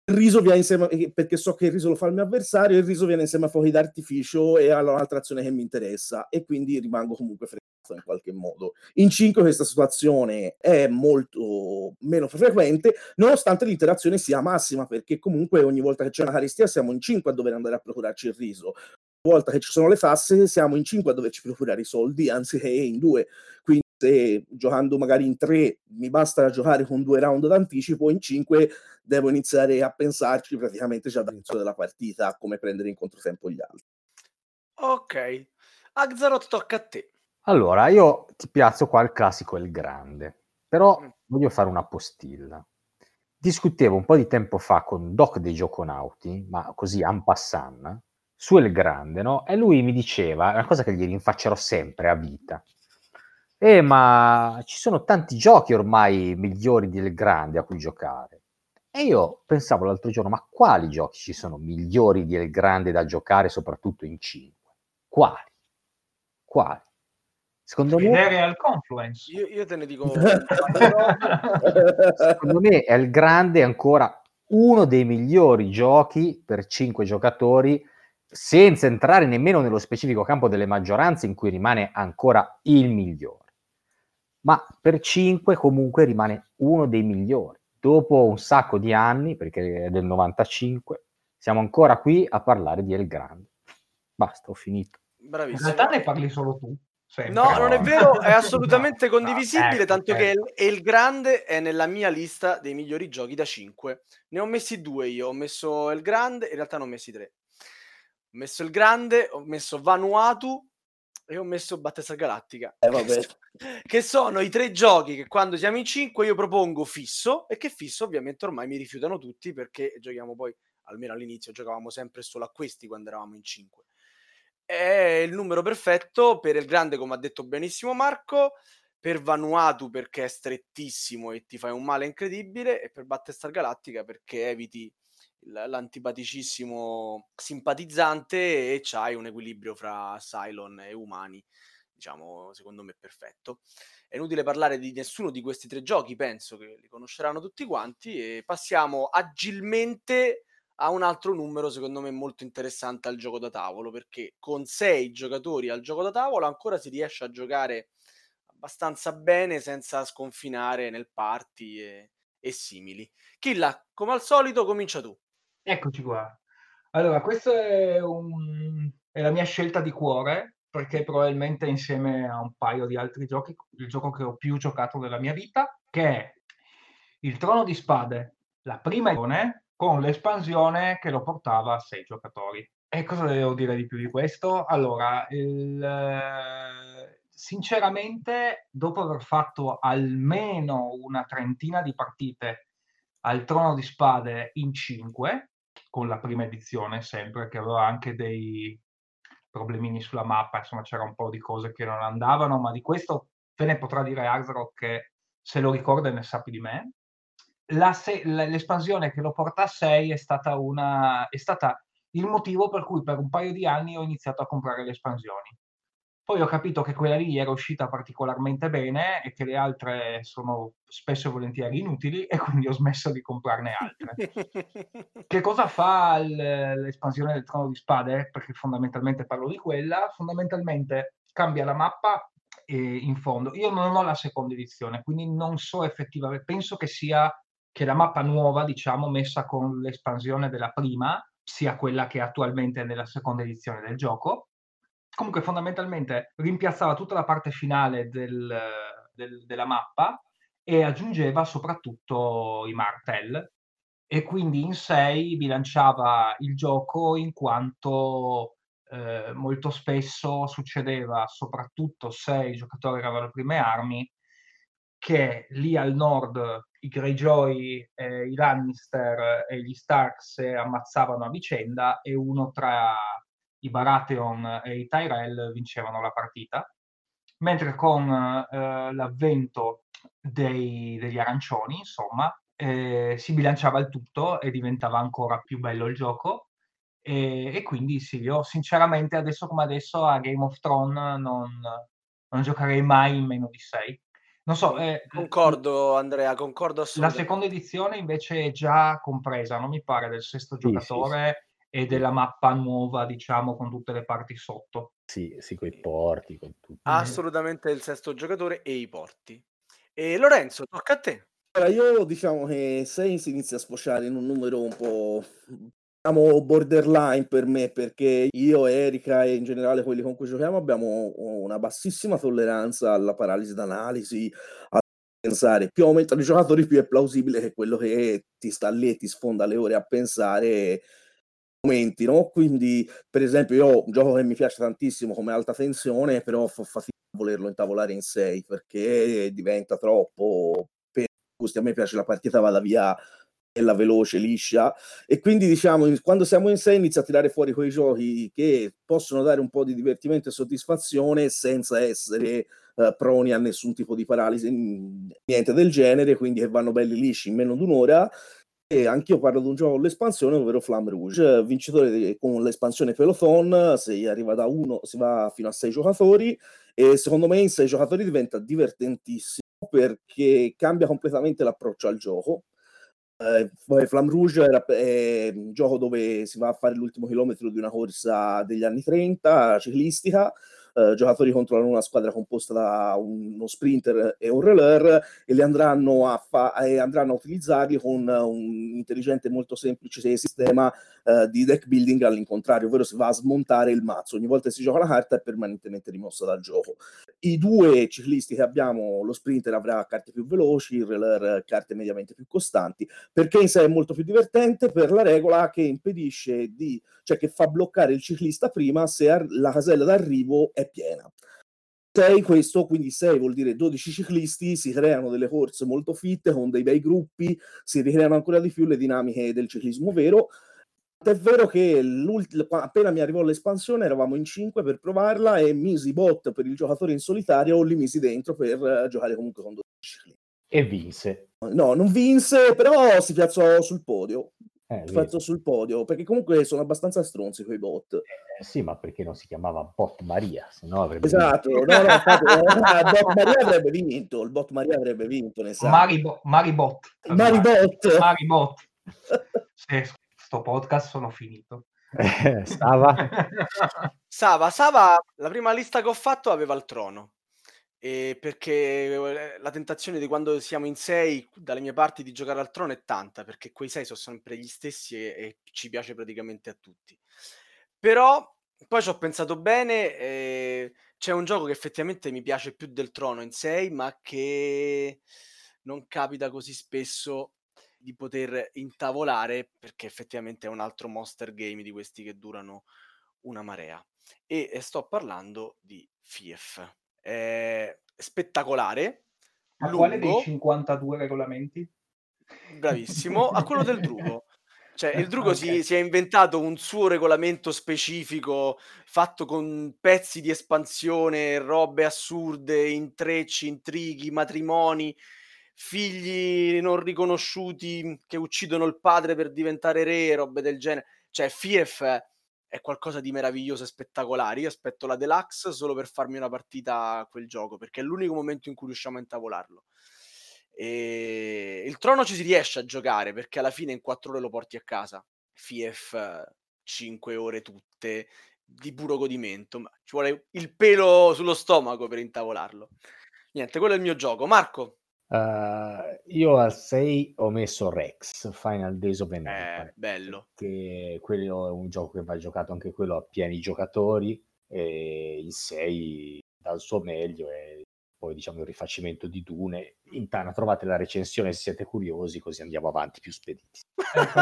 il riso viene insieme, perché so che il riso lo fa il mio avversario, il riso viene insieme a fuochi d'artificio e alla un'altra azione che mi interessa e quindi rimango comunque fregato in qualche modo. In 5 questa situazione è molto meno frequente, nonostante l'interazione sia massima, perché comunque ogni volta che c'è una carestia siamo in 5 a dover andare a procurarci il riso volta che ci sono le tasse siamo in 5 a doverci procurare i soldi anziché in 2 quindi se giocando magari in 3 mi basta giocare con due round d'anticipo in 5 devo iniziare a pensarci praticamente già dall'inizio della partita come prendere in controtempo gli altri. Ok. Axaroth tocca a te. Allora io ti piazzo qua il classico e il grande però mm. voglio fare una postilla. Discutevo un po' di tempo fa con Doc dei Gioconauti ma così en passant su El Grande, no? E lui mi diceva, una cosa che gli rinfaccerò sempre a vita, eh, ma ci sono tanti giochi ormai migliori di El Grande a cui giocare. E io pensavo l'altro giorno, ma quali giochi ci sono migliori di El Grande da giocare, soprattutto in 5? Quali? Quali? Secondo me, Real Confluence. Io, io te ne dico... secondo me El Grande è ancora uno dei migliori giochi per 5 giocatori, senza entrare nemmeno nello specifico campo delle maggioranze in cui rimane ancora il migliore. Ma per 5 comunque rimane uno dei migliori. Dopo un sacco di anni, perché è del 95, siamo ancora qui a parlare di El Grande. Basta, ho finito. In Bravissimo. realtà ne parli solo tu. sempre. No, non è vero, è assolutamente No, condivisibile, ecco, tanto che ecco. il, e il Grande è nella mia lista dei migliori giochi da 5. Ne ho messi due io, ho messo il Grande, in realtà ne ho messi tre. Ho messo il Grande, ho messo Vanuatu e ho messo Battista Galattica. Eh, vabbè. che sono i tre giochi che quando siamo in 5 io propongo fisso e che fisso ovviamente ormai mi rifiutano tutti perché giochiamo poi, almeno all'inizio, giocavamo sempre solo a questi quando eravamo in 5. È il numero perfetto per il grande, come ha detto benissimo Marco, per Vanuatu perché è strettissimo e ti fai un male incredibile e per Battlestar Galactica perché eviti l'antipaticissimo simpatizzante e c'hai un equilibrio fra Cylon e umani, diciamo, secondo me perfetto. È inutile parlare di nessuno di questi tre giochi, penso che li conosceranno tutti quanti e passiamo agilmente a un altro numero secondo me molto interessante al gioco da tavolo perché con sei giocatori al gioco da tavolo ancora si riesce a giocare abbastanza bene senza sconfinare nel party e, e simili. Killa, come al solito, comincia tu. Eccoci qua. Allora, questa è, un- è la mia scelta di cuore, perché probabilmente insieme a un paio di altri giochi, il gioco che ho più giocato nella mia vita, che è il Trono di Spade, la prima edizione, con l'espansione che lo portava a sei giocatori. E cosa devo dire di più di questo? Allora, il, sinceramente, dopo aver fatto almeno una trentina di partite al Trono di Spade in 5, con la prima edizione sempre, che aveva anche dei problemini sulla mappa, insomma c'era un po' di cose che non andavano, ma di questo ve ne potrà dire Arzrock che se lo ricorda e ne sa più di me. Se- l'espansione che lo porta a 6 è stata, una, è stata il motivo per cui per un paio di anni ho iniziato a comprare le espansioni. Poi ho capito che quella lì era uscita particolarmente bene e che le altre sono spesso e volentieri inutili e quindi ho smesso di comprarne altre. Che cosa fa l'espansione del Trono di Spade? Perché fondamentalmente parlo di quella. Fondamentalmente cambia la mappa e in fondo. Io non ho la seconda edizione, quindi non so effettivamente. Penso che sia che la mappa nuova, diciamo, messa con l'espansione della prima, sia quella che attualmente è nella seconda edizione del gioco. Comunque, fondamentalmente rimpiazzava tutta la parte finale del- del- della mappa e aggiungeva soprattutto i martel e quindi in 6 bilanciava il gioco in quanto eh, molto spesso succedeva, soprattutto se i giocatori avevano le prime armi, che lì al nord i Greyjoy, eh, i Lannister e gli Stark si ammazzavano a vicenda e uno tra i Baratheon e i Tyrell vincevano la partita, mentre con eh, l'avvento dei- degli arancioni, insomma, eh, si bilanciava il tutto e diventava ancora più bello il gioco. E, e quindi sì, io sinceramente adesso come adesso a Game of Thrones non, non giocherei mai in meno di 6. Non so, eh, Concordo Andrea, concordo la assolutamente. seconda edizione invece è già compresa, non mi pare, del sesto Sì, sì, giocatore e della mappa nuova, diciamo, con tutte le parti sotto. Sì, sì, coi porti, con tutto. Assolutamente il sesto giocatore e i porti. E Lorenzo, tocca a te. Allora, io diciamo che 6 si inizia a sfociare in un numero un po' diciamo borderline per me perché io, Erika e in generale quelli con cui giochiamo abbiamo una bassissima tolleranza alla paralisi d'analisi, a pensare. Più aumentano i giocatori, più è plausibile che quello che ti sta lì e ti sfonda le ore a pensare aumenti, no? Quindi, per esempio, io un gioco che mi piace tantissimo come alta tensione, però fa fatica a volerlo intavolare in 6 perché diventa troppo per gusti. A me piace la partita vada via bella, veloce, liscia e quindi diciamo quando siamo in 6 inizia a tirare fuori quei giochi che possono dare un po' di divertimento e soddisfazione senza essere eh, proni a nessun tipo di paralisi, niente del genere, quindi che vanno belli lisci in meno di un'ora E anch'io parlo di un gioco con l'espansione, ovvero Flamme Rouge, vincitore di- con l'espansione Peloton, si arriva da uno, si va fino a sei giocatori. E secondo me in sei giocatori diventa divertentissimo perché cambia completamente l'approccio al gioco. Eh, Flamme Rouge era- è un gioco dove si va a fare l'ultimo chilometro di una corsa degli anni 30, ciclistica, eh, giocatori controllano una squadra composta da uno sprinter e un roller e li andranno a, fa- andranno a utilizzarli con un intelligente e molto semplice sistema eh, di deck building all'incontrario, ovvero si va a smontare il mazzo. Ogni volta che si gioca la carta è permanentemente rimossa dal gioco. I due ciclisti che abbiamo, lo sprinter avrà carte più veloci, il roller carte mediamente più costanti, perché in sé è molto più divertente per la regola che impedisce di, cioè che fa bloccare il ciclista prima se ar- la casella d'arrivo è piena. 6 questo, quindi 6 vuol dire 12 ciclisti, si creano delle corse molto fitte con dei bei gruppi, si ricreano ancora di più le dinamiche del ciclismo vero. È vero che appena mi arrivò l'espansione eravamo in 5 per provarla e misi bot per il giocatore in solitario, li misi dentro per eh, giocare comunque con 12 ciclisti. E vinse. No, non vinse, però si piazzò sul podio. Eh, piazzò sul podio, perché comunque sono abbastanza stronzi quei bot. Eh, sì, ma perché non si chiamava Bot Maria? Se no avrebbe Esatto, no, no, infatti, bot Maria avrebbe vinto, il bot Maria avrebbe vinto, ne sa. Maribo- Maribot. tra l'altro. Maribot. Maribot. Sì, sto podcast sono finito. vinto. Stava? Sava, Sava, la prima lista che ho fatto aveva il trono. E perché eh, la tentazione di quando siamo in sei, dalle mie parti, di giocare al trono è tanta, perché quei sei sono sempre gli stessi e, e ci piace praticamente a tutti. Però poi ci ho pensato bene, eh, c'è un gioco che effettivamente mi piace più del trono in sei, ma che non capita così spesso di poter intavolare, perché effettivamente è un altro monster game di questi che durano una marea. E sto parlando di FIEF. È spettacolare, Ma quale dei lungo, 52 regolamenti? bravissimo, a quello del Drugo. Cioè, il Drugo Ok. si, si è inventato un suo regolamento specifico fatto con pezzi di espansione, robe assurde, intrecci, intrighi, matrimoni, figli non riconosciuti che uccidono il padre per diventare re, robe del genere. Cioè, FIEF è qualcosa di meraviglioso e spettacolare. Io aspetto la deluxe solo per farmi una partita a quel gioco, perché è l'unico momento in cui riusciamo a intavolarlo. E il trono ci si riesce a giocare perché alla fine in 4 ore lo porti a casa. FIEF 5 ore tutte di puro godimento, ma ci vuole il pelo sullo stomaco per intavolarlo. Niente, quello è il mio gioco. Marco, Eh, io al 6 ho messo Rex, Final Days of an eh, Empire, bello. che quello è un gioco che va giocato anche quello a pieni giocatori e il 6 dal suo meglio e poi diciamo il rifacimento di Dune. Intana trovate la recensione se siete curiosi, così andiamo avanti più spediti. Ecco.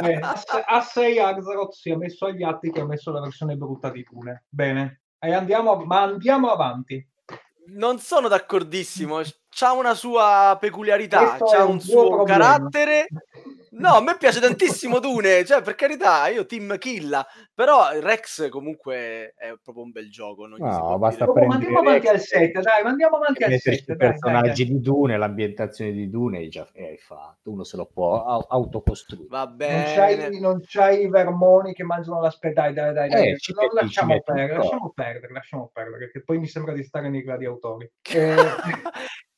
Eh, a se- a 6 Axaroth si è messo agli atti che ha messo la versione brutta di Dune. Bene, e andiamo, ma andiamo avanti. Non sono d'accordissimo, c'ha una sua peculiarità, Questo c'ha un un suo problema. carattere. No, a me piace tantissimo Dune, cioè per carità, io team killa, però Rex comunque è proprio un bel gioco. Non No, basta dire. Dopo, ma prendere andiamo avanti Rex al 7, dai, ma andiamo avanti al metterci 7. i Dai, dai, personaggi dai. di Dune, l'ambientazione di Dune e già e hai fatto. Uno se lo può au- autocostruire. Va Non bene. c'hai, non c'hai i vermoni che mangiano la speda. Dai, dai, dai, dai. Eh, Non lasciamo, perdere, lasciamo perdere, lasciamo perdere, che poi mi sembra di stare nei gladiatori. Eh,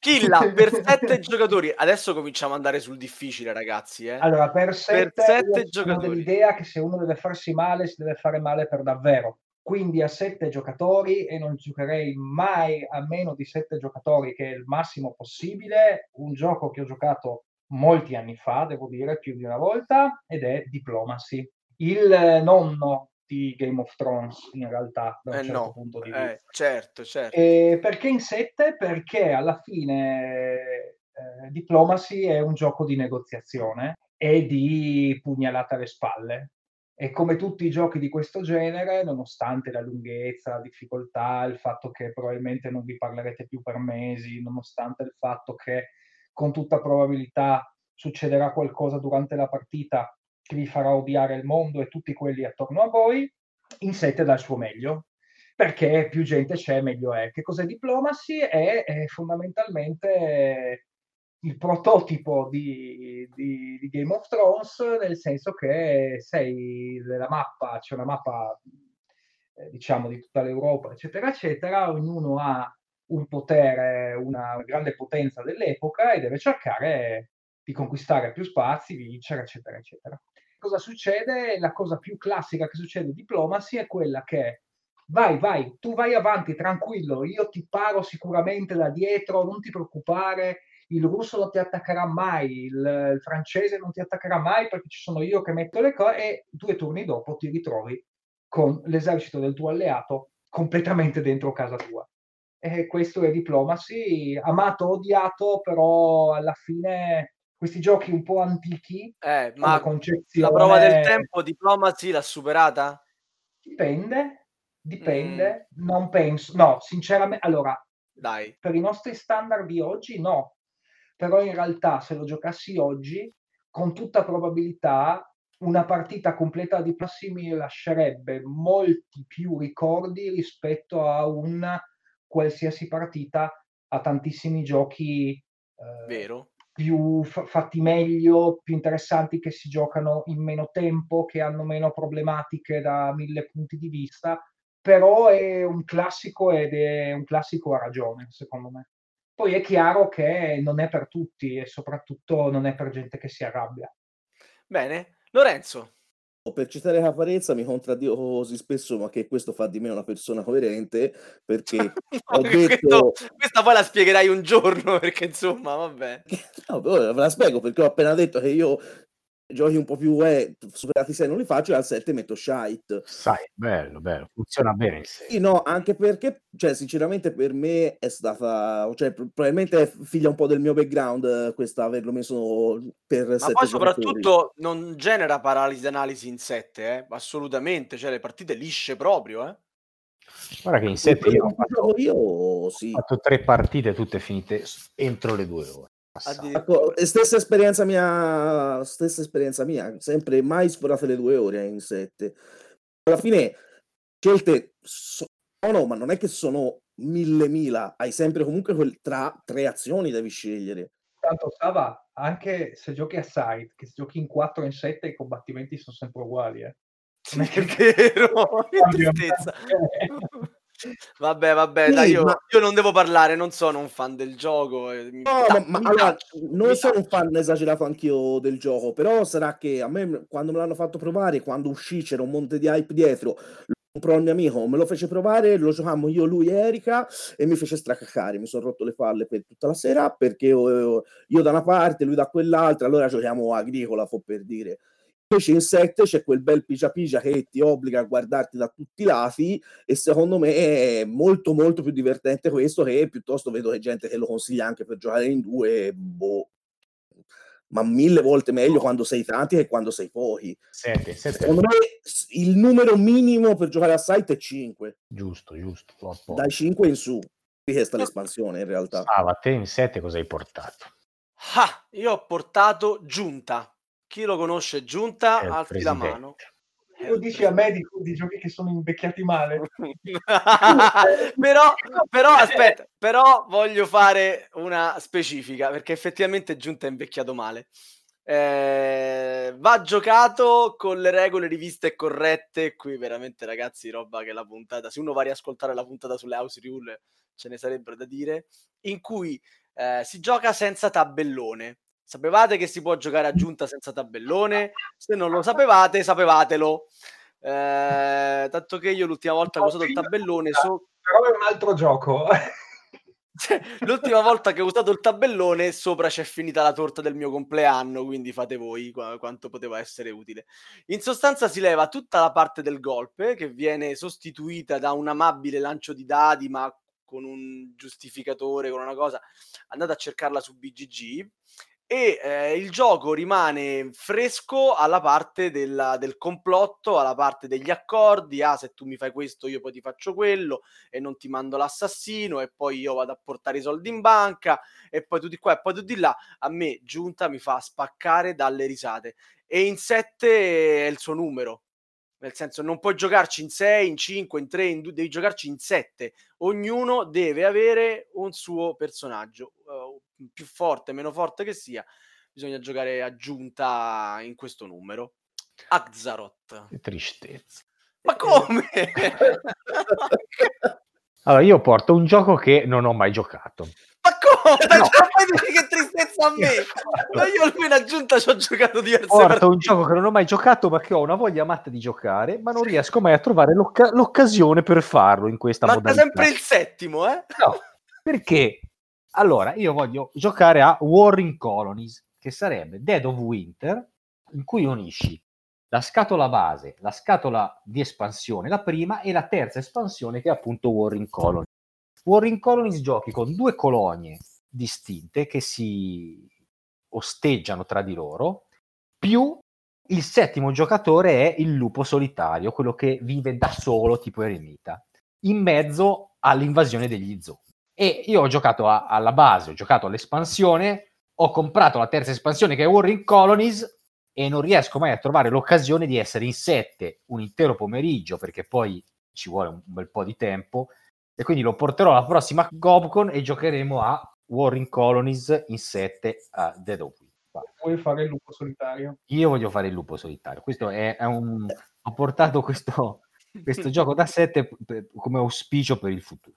Killa per sette giocatori. Adesso cominciamo ad andare sul difficile, ragazzi. Eh. Allora, per 7 sette giocatori. dell'idea che se uno deve farsi male, si deve fare male per davvero. Quindi a 7 giocatori e non giocherei mai a meno di 7 giocatori, che è il massimo possibile. Un gioco che ho giocato molti anni fa, devo dire, più di una volta, ed è Diplomacy. Il nonno di Game of Thrones, in realtà, da un Eh, certo no. punto di vista. Eh, certo, certo. E perché in 7? Perché alla fine eh, Diplomacy è un gioco di negoziazione e di pugnalata alle spalle. E come tutti i giochi di questo genere, nonostante la lunghezza, la difficoltà, il fatto che probabilmente non vi parlerete più per mesi, nonostante il fatto che con tutta probabilità succederà qualcosa durante la partita che vi farà odiare il mondo e tutti quelli attorno a voi, in 7 dà il suo meglio perché più gente c'è, meglio è. Che cos'è Diplomacy? È, è fondamentalmente il prototipo di, di, di, Game of Thrones, nel senso che sei nella mappa, c'è una mappa, eh, diciamo, di tutta l'Europa, eccetera, eccetera, ognuno ha un potere, una grande potenza dell'epoca e deve cercare di conquistare più spazi, vincere, eccetera, eccetera. Cosa succede? La cosa più classica che succede in Diplomacy è quella che vai, vai, tu vai avanti, tranquillo, io ti paro sicuramente da dietro, non ti preoccupare, il russo non ti attaccherà mai, il, il, francese non ti attaccherà mai perché ci sono io che metto le cose e due turni dopo ti ritrovi con l'esercito del tuo alleato completamente dentro casa tua. E questo è Diplomacy, amato, odiato, però alla fine questi giochi un po' antichi, eh, ma concezione... la prova del tempo Diplomacy l'ha superata? Dipende, dipende, mm. non penso, no, sinceramente, allora, Dai. per i nostri standard di oggi no, però in realtà se lo giocassi oggi, con tutta probabilità una partita completa di passi mi lascerebbe molti più ricordi rispetto a una qualsiasi partita a tantissimi giochi eh, Vero. Più f- fatti meglio, più interessanti che si giocano in meno tempo, che hanno meno problematiche da mille punti di vista, però è un classico ed è un classico a ragione, secondo me. Poi è chiaro che non è per tutti e soprattutto non è per gente che si arrabbia. Bene, Lorenzo. Per citare Caparezza mi contraddico così spesso, ma che questo fa di me una persona coerente, perché no, ho detto... Questo, questa poi la spiegherai un giorno, perché insomma, vabbè. No, la spiego, perché ho appena detto che io giochi un po' più eh, superati 6 non li faccio e al 7 metto Shite. Sai, bello, bello, funziona bene. Sì, no, anche perché, cioè, sinceramente per me è stata, cioè, probabilmente è figlia un po' del mio background eh, questa averlo messo per Ma poi soprattutto non genera paralisi d'analisi in 7, eh? assolutamente, cioè le partite lisce proprio, eh. Guarda che in 7 io ho fatto, io, sì. ho fatto tre partite tutte finite entro le due ore. Ecco, stessa esperienza mia, stessa esperienza mia, sempre mai sforate le due ore in sette. Alla fine, scelte sono, ma non è che sono mille mila, hai sempre comunque quel, tra tre azioni devi scegliere. Tanto Sava, anche se giochi a side, che se giochi in 4 o in 7 i combattimenti sono sempre uguali, eh. Che è vero, che tristezza. Vabbè, vabbè, sì, dai, io, ma... io, non devo parlare, non sono un fan del gioco. No, ma, ma allora, non sono un fan esagerato anch'io del gioco, però sarà che a me quando me l'hanno fatto provare, quando uscì c'era un monte di hype dietro, comprò il mio amico, me lo fece provare, lo giocammo io, lui e Erika e mi fece straccare, mi sono rotto le palle per tutta la sera perché io, io da una parte, lui da quell'altra, allora giochiamo agricola, fu per dire. Invece in 7 c'è quel bel pigia pigia che ti obbliga a guardarti da tutti i lati e secondo me è molto molto più divertente questo che piuttosto vedo che gente che lo consiglia anche per giocare in due, boh, ma mille volte meglio quando sei tanti che quando sei pochi. Sette, sette. Secondo me il numero minimo per giocare a site è 5. Giusto, giusto. Dai 5 in su. Questa è l'espansione in realtà. Ah, ma te in 7 cosa hai portato? Ah, io ho portato Giunta. Chi lo conosce Giunta, alzi la mano. Tu dici a me di, di, giochi che sono invecchiati male. però, però, aspetta, però voglio fare una specifica, perché effettivamente Giunta è invecchiato male. Eh, va giocato con le regole riviste e corrette. Qui veramente, ragazzi, roba che la puntata. Se uno va a riascoltare la puntata sulle house rule, ce ne sarebbero da dire. In cui eh, si gioca senza tabellone. Sapevate che si può giocare a giunta senza tabellone? Se non lo sapevate, sapevatelo. Eh, tanto che io l'ultima volta ho usato il tabellone... So... Però è un altro gioco. l'ultima volta che ho usato il tabellone sopra c'è finita la torta del mio compleanno quindi fate voi qu- quanto poteva essere utile in sostanza si leva tutta la parte del golpe che viene sostituita da un amabile lancio di dadi ma con un giustificatore con una cosa andate a cercarla su BGG e eh, il gioco rimane fresco alla parte della, del complotto, alla parte degli accordi, ah se tu mi fai questo io poi ti faccio quello e non ti mando l'assassino e poi io vado a portare i soldi in banca e poi tu di qua e poi tu di là, a me giunta mi fa spaccare dalle risate. E in 7 è il suo numero, nel senso non puoi giocarci in 6, in 5, in 3, in 2, devi giocarci in 7, ognuno deve avere un suo personaggio. Uh, più forte, meno forte che sia, bisogna giocare aggiunta in questo numero. Axaroth. Che tristezza. Ma come? Allora, io porto un gioco che non ho mai giocato. Ma come? No. Dici che tristezza a me! Ma io almeno aggiunta ci ho giocato diverse Porto partite. un gioco che non ho mai giocato, ma che ho una voglia matta di giocare, ma non riesco mai a trovare l'occa- l'occasione per farlo in questa Manca modalità. sempre il settimo, eh? No, perché? Allora, io voglio giocare a Warring Colonies, che sarebbe Dead of Winter, in cui unisci la scatola base, la scatola di espansione, la prima, e la terza espansione che è appunto Warring Colonies. Warring Colonies giochi con due colonie distinte che si osteggiano tra di loro, più il settimo giocatore è il lupo solitario, quello che vive da solo, tipo eremita, in mezzo all'invasione degli zombie. E io ho giocato a- alla base, ho giocato all'espansione, ho comprato la terza espansione che è Warring Colonies e non riesco mai a trovare l'occasione di essere in sette un intero pomeriggio perché poi ci vuole un bel po' di tempo e quindi lo porterò alla prossima Gobcon e giocheremo a Warring Colonies in sette a Dead of Winter. Vuoi fare il lupo solitario? Io voglio fare il lupo solitario. Questo è, è un... Ho portato questo, questo gioco da 7 come auspicio per il futuro.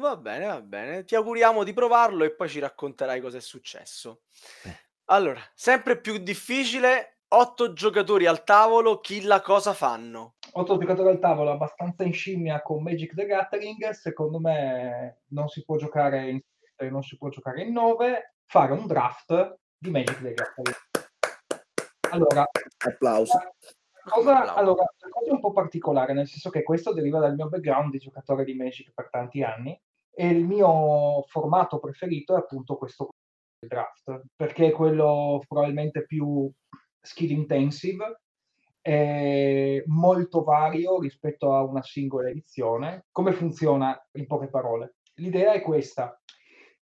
Va bene, va bene. Ti auguriamo di provarlo e poi ci racconterai cosa è successo. Eh. Allora, sempre più difficile, otto giocatori al tavolo, chi la cosa fanno? Otto giocatori al tavolo, abbastanza in scimmia con Magic the Gathering. Secondo me non si può giocare in sette, non si può giocare in 9. Fare un draft di Magic the Gathering. Allora, Applauso. la cosa, allora, cosa è un po' particolare, nel senso che questo deriva dal mio background di giocatore di Magic per tanti anni e il mio formato preferito è appunto questo draft, perché è quello probabilmente più skill intensive, molto vario rispetto a una singola edizione. Come funziona in poche parole? L'idea è questa.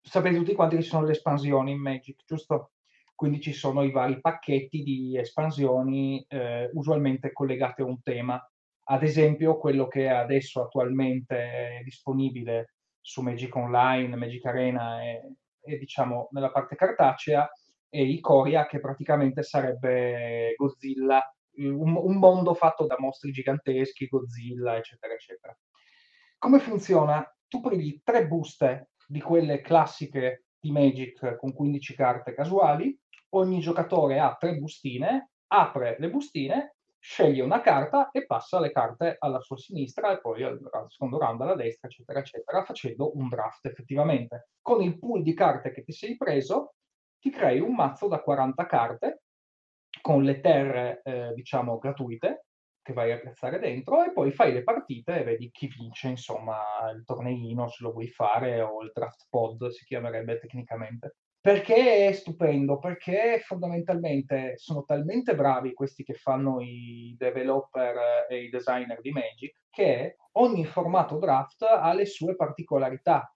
Sapete tutti quanti che ci sono le espansioni in Magic, giusto? Quindi ci sono i vari pacchetti di espansioni eh, usualmente collegate a un tema. Ad esempio, quello che è adesso attualmente è disponibile su Magic Online, Magic Arena e, e diciamo nella parte cartacea è Ikoria che praticamente sarebbe Godzilla, un, un mondo fatto da mostri giganteschi, Godzilla, eccetera, eccetera. Come funziona? Tu prendi tre buste di quelle classiche di Magic con 15 carte casuali, ogni giocatore ha tre bustine, apre le bustine, sceglie una carta e passa le carte alla sua sinistra e poi al, al secondo round alla destra, eccetera, eccetera, facendo un draft effettivamente. Con il pool di carte che ti sei preso, ti crei un mazzo da 40 carte con le terre, eh, diciamo, gratuite che vai a piazzare dentro e poi fai le partite e vedi chi vince, insomma, il torneino se lo vuoi fare o il draft pod si chiamerebbe tecnicamente. Perché è stupendo? Perché fondamentalmente sono talmente bravi questi che fanno i developer e i designer di Magic che ogni formato draft ha le sue particolarità,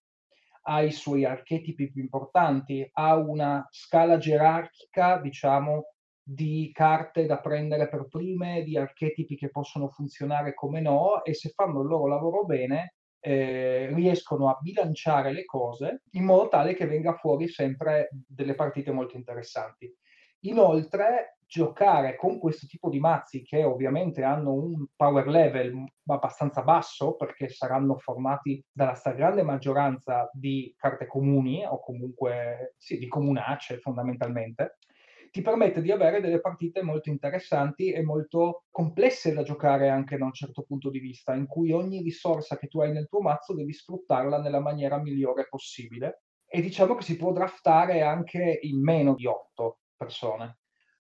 ha i suoi archetipi più importanti, ha una scala gerarchica, diciamo, di carte da prendere per prime, di archetipi che possono funzionare come no, e se fanno il loro lavoro bene, eh, riescono a bilanciare le cose in modo tale che venga fuori sempre delle partite molto interessanti. Inoltre, giocare con questo tipo di mazzi che ovviamente hanno un power level abbastanza basso perché saranno formati dalla stragrande maggioranza di carte comuni o comunque sì, di comunacce fondamentalmente, ti permette di avere delle partite molto interessanti e molto complesse da giocare anche da un certo punto di vista, in cui ogni risorsa che tu hai nel tuo mazzo devi sfruttarla nella maniera migliore possibile. E diciamo che si può draftare anche in meno di otto persone.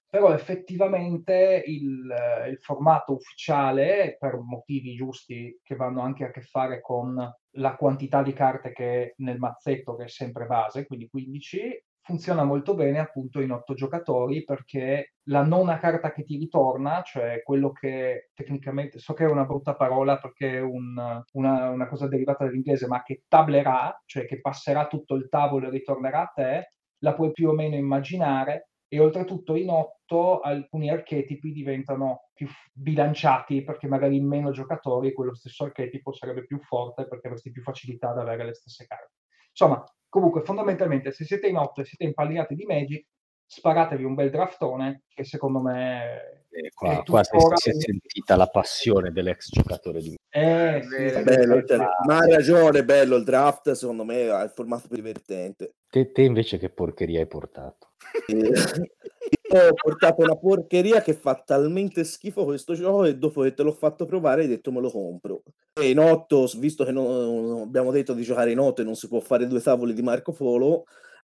Però effettivamente il, il formato ufficiale, per motivi giusti che vanno anche a che fare con la quantità di carte che nel mazzetto, che è sempre base, quindi 15, funziona molto bene appunto in otto giocatori perché la nona carta che ti ritorna, cioè quello che tecnicamente, so che è una brutta parola perché è un, una, una, cosa derivata dall'inglese, ma che tablerà, cioè che passerà tutto il tavolo e ritornerà a te, la puoi più o meno immaginare e oltretutto in otto alcuni archetipi diventano più bilanciati perché magari in meno giocatori quello stesso archetipo sarebbe più forte perché avresti più facilità ad avere le stesse carte. Insomma, Comunque, fondamentalmente, se siete in 8 e siete impallinati di Magic, sparatevi un bel draftone che secondo me Eh, è qua, qua si, tuttora si è sentita la passione dell'ex giocatore di Eh, sì, Bello, sì, Bello, sì, cioè, sì. ma ha ragione, bello il draft, secondo me ha il formato più divertente. te, te invece che porcheria hai portato? Io ho portato una porcheria che fa talmente schifo questo gioco e dopo che te l'ho fatto provare hai detto me lo compro. E in 8, visto che non, abbiamo detto di giocare in 8 e non si può fare due tavoli di Marco Polo,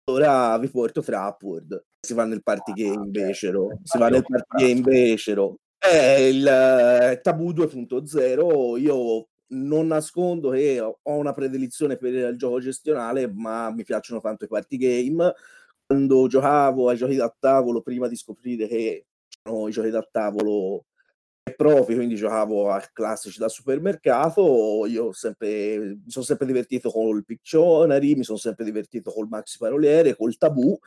allora vi porto Trapward. Si va nel party game becero. Si va nel party game becero. È il eh, Tabù 2.0. Io non nascondo che ho ho una predilizione per il gioco gestionale, ma mi piacciono tanto i party game. Quando giocavo ai giochi da tavolo, prima di scoprire che c'erano i giochi da tavolo propri, quindi giocavo a classici da supermercato, io sempre, mi sono sempre divertito col Pictionary, mi sono sempre divertito col Maxi Paroliere, col Tabù,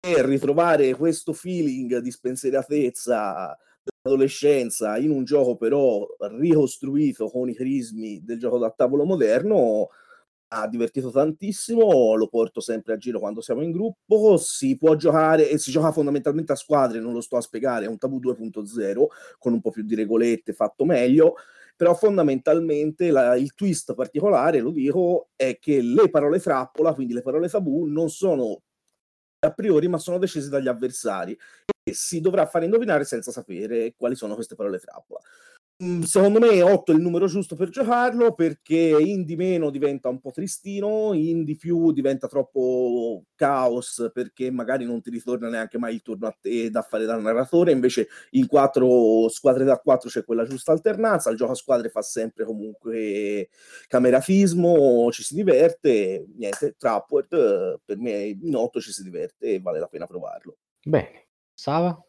e ritrovare questo feeling di spensieratezza dell'adolescenza in un gioco però ricostruito con i crismi del gioco da tavolo moderno ha divertito tantissimo, lo porto sempre a giro quando siamo in gruppo, si può giocare e si gioca fondamentalmente a squadre, non lo sto a spiegare, è un tabù 2.0 con un po' più di regolette, fatto meglio, però fondamentalmente la- il twist particolare, lo dico, è che le parole frappola, quindi le parole tabù, non sono a priori, ma sono decise dagli avversari e si dovrà fare indovinare senza sapere quali sono queste parole frappola. Mm, Secondo me 8 è il numero giusto per giocarlo perché in di meno diventa un po' tristino, in di più diventa troppo caos perché magari non ti ritorna neanche mai il turno a te da fare da narratore, invece in 4 squadre da 4 c'è quella giusta alternanza, il gioco a squadre fa sempre comunque camerafismo, ci si diverte, niente, Trapward per me in 8 ci si diverte e vale la pena provarlo. Bene, Sava?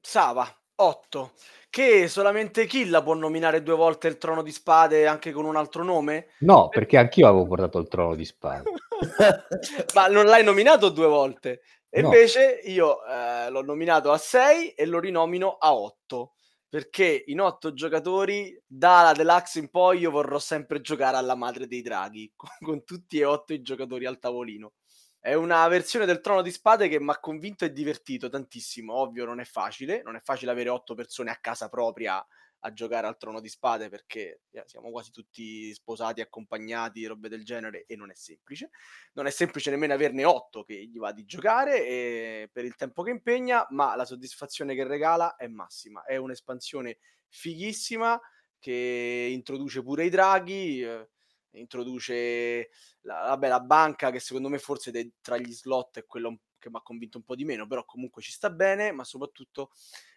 Sava, 8. Che solamente Killa può nominare due volte il trono di spade anche con un altro nome? No, perché anch'io avevo portato il trono di spade. Ma non l'hai nominato due volte. E No. invece io eh, l'ho nominato a 6 e lo rinomino a 8. Perché in 8 giocatori, dalla Deluxe in poi, io vorrò sempre giocare alla madre dei draghi, con, con tutti e 8 i giocatori al tavolino. È una versione del trono di spade che mi ha convinto e divertito tantissimo. Ovvio, non è facile, non è facile avere 8 persone a casa propria a giocare al trono di spade perché eh, siamo quasi tutti sposati, accompagnati, robe del genere e non è semplice. Non è semplice nemmeno averne 8 che gli va di giocare per il tempo che impegna, ma la soddisfazione che regala è massima. È un'espansione fighissima che introduce pure i draghi, eh, introduce la, vabbè, la banca che secondo me forse dei- tra gli slot è quello che mi ha convinto un po' di meno, però comunque ci sta bene, ma soprattutto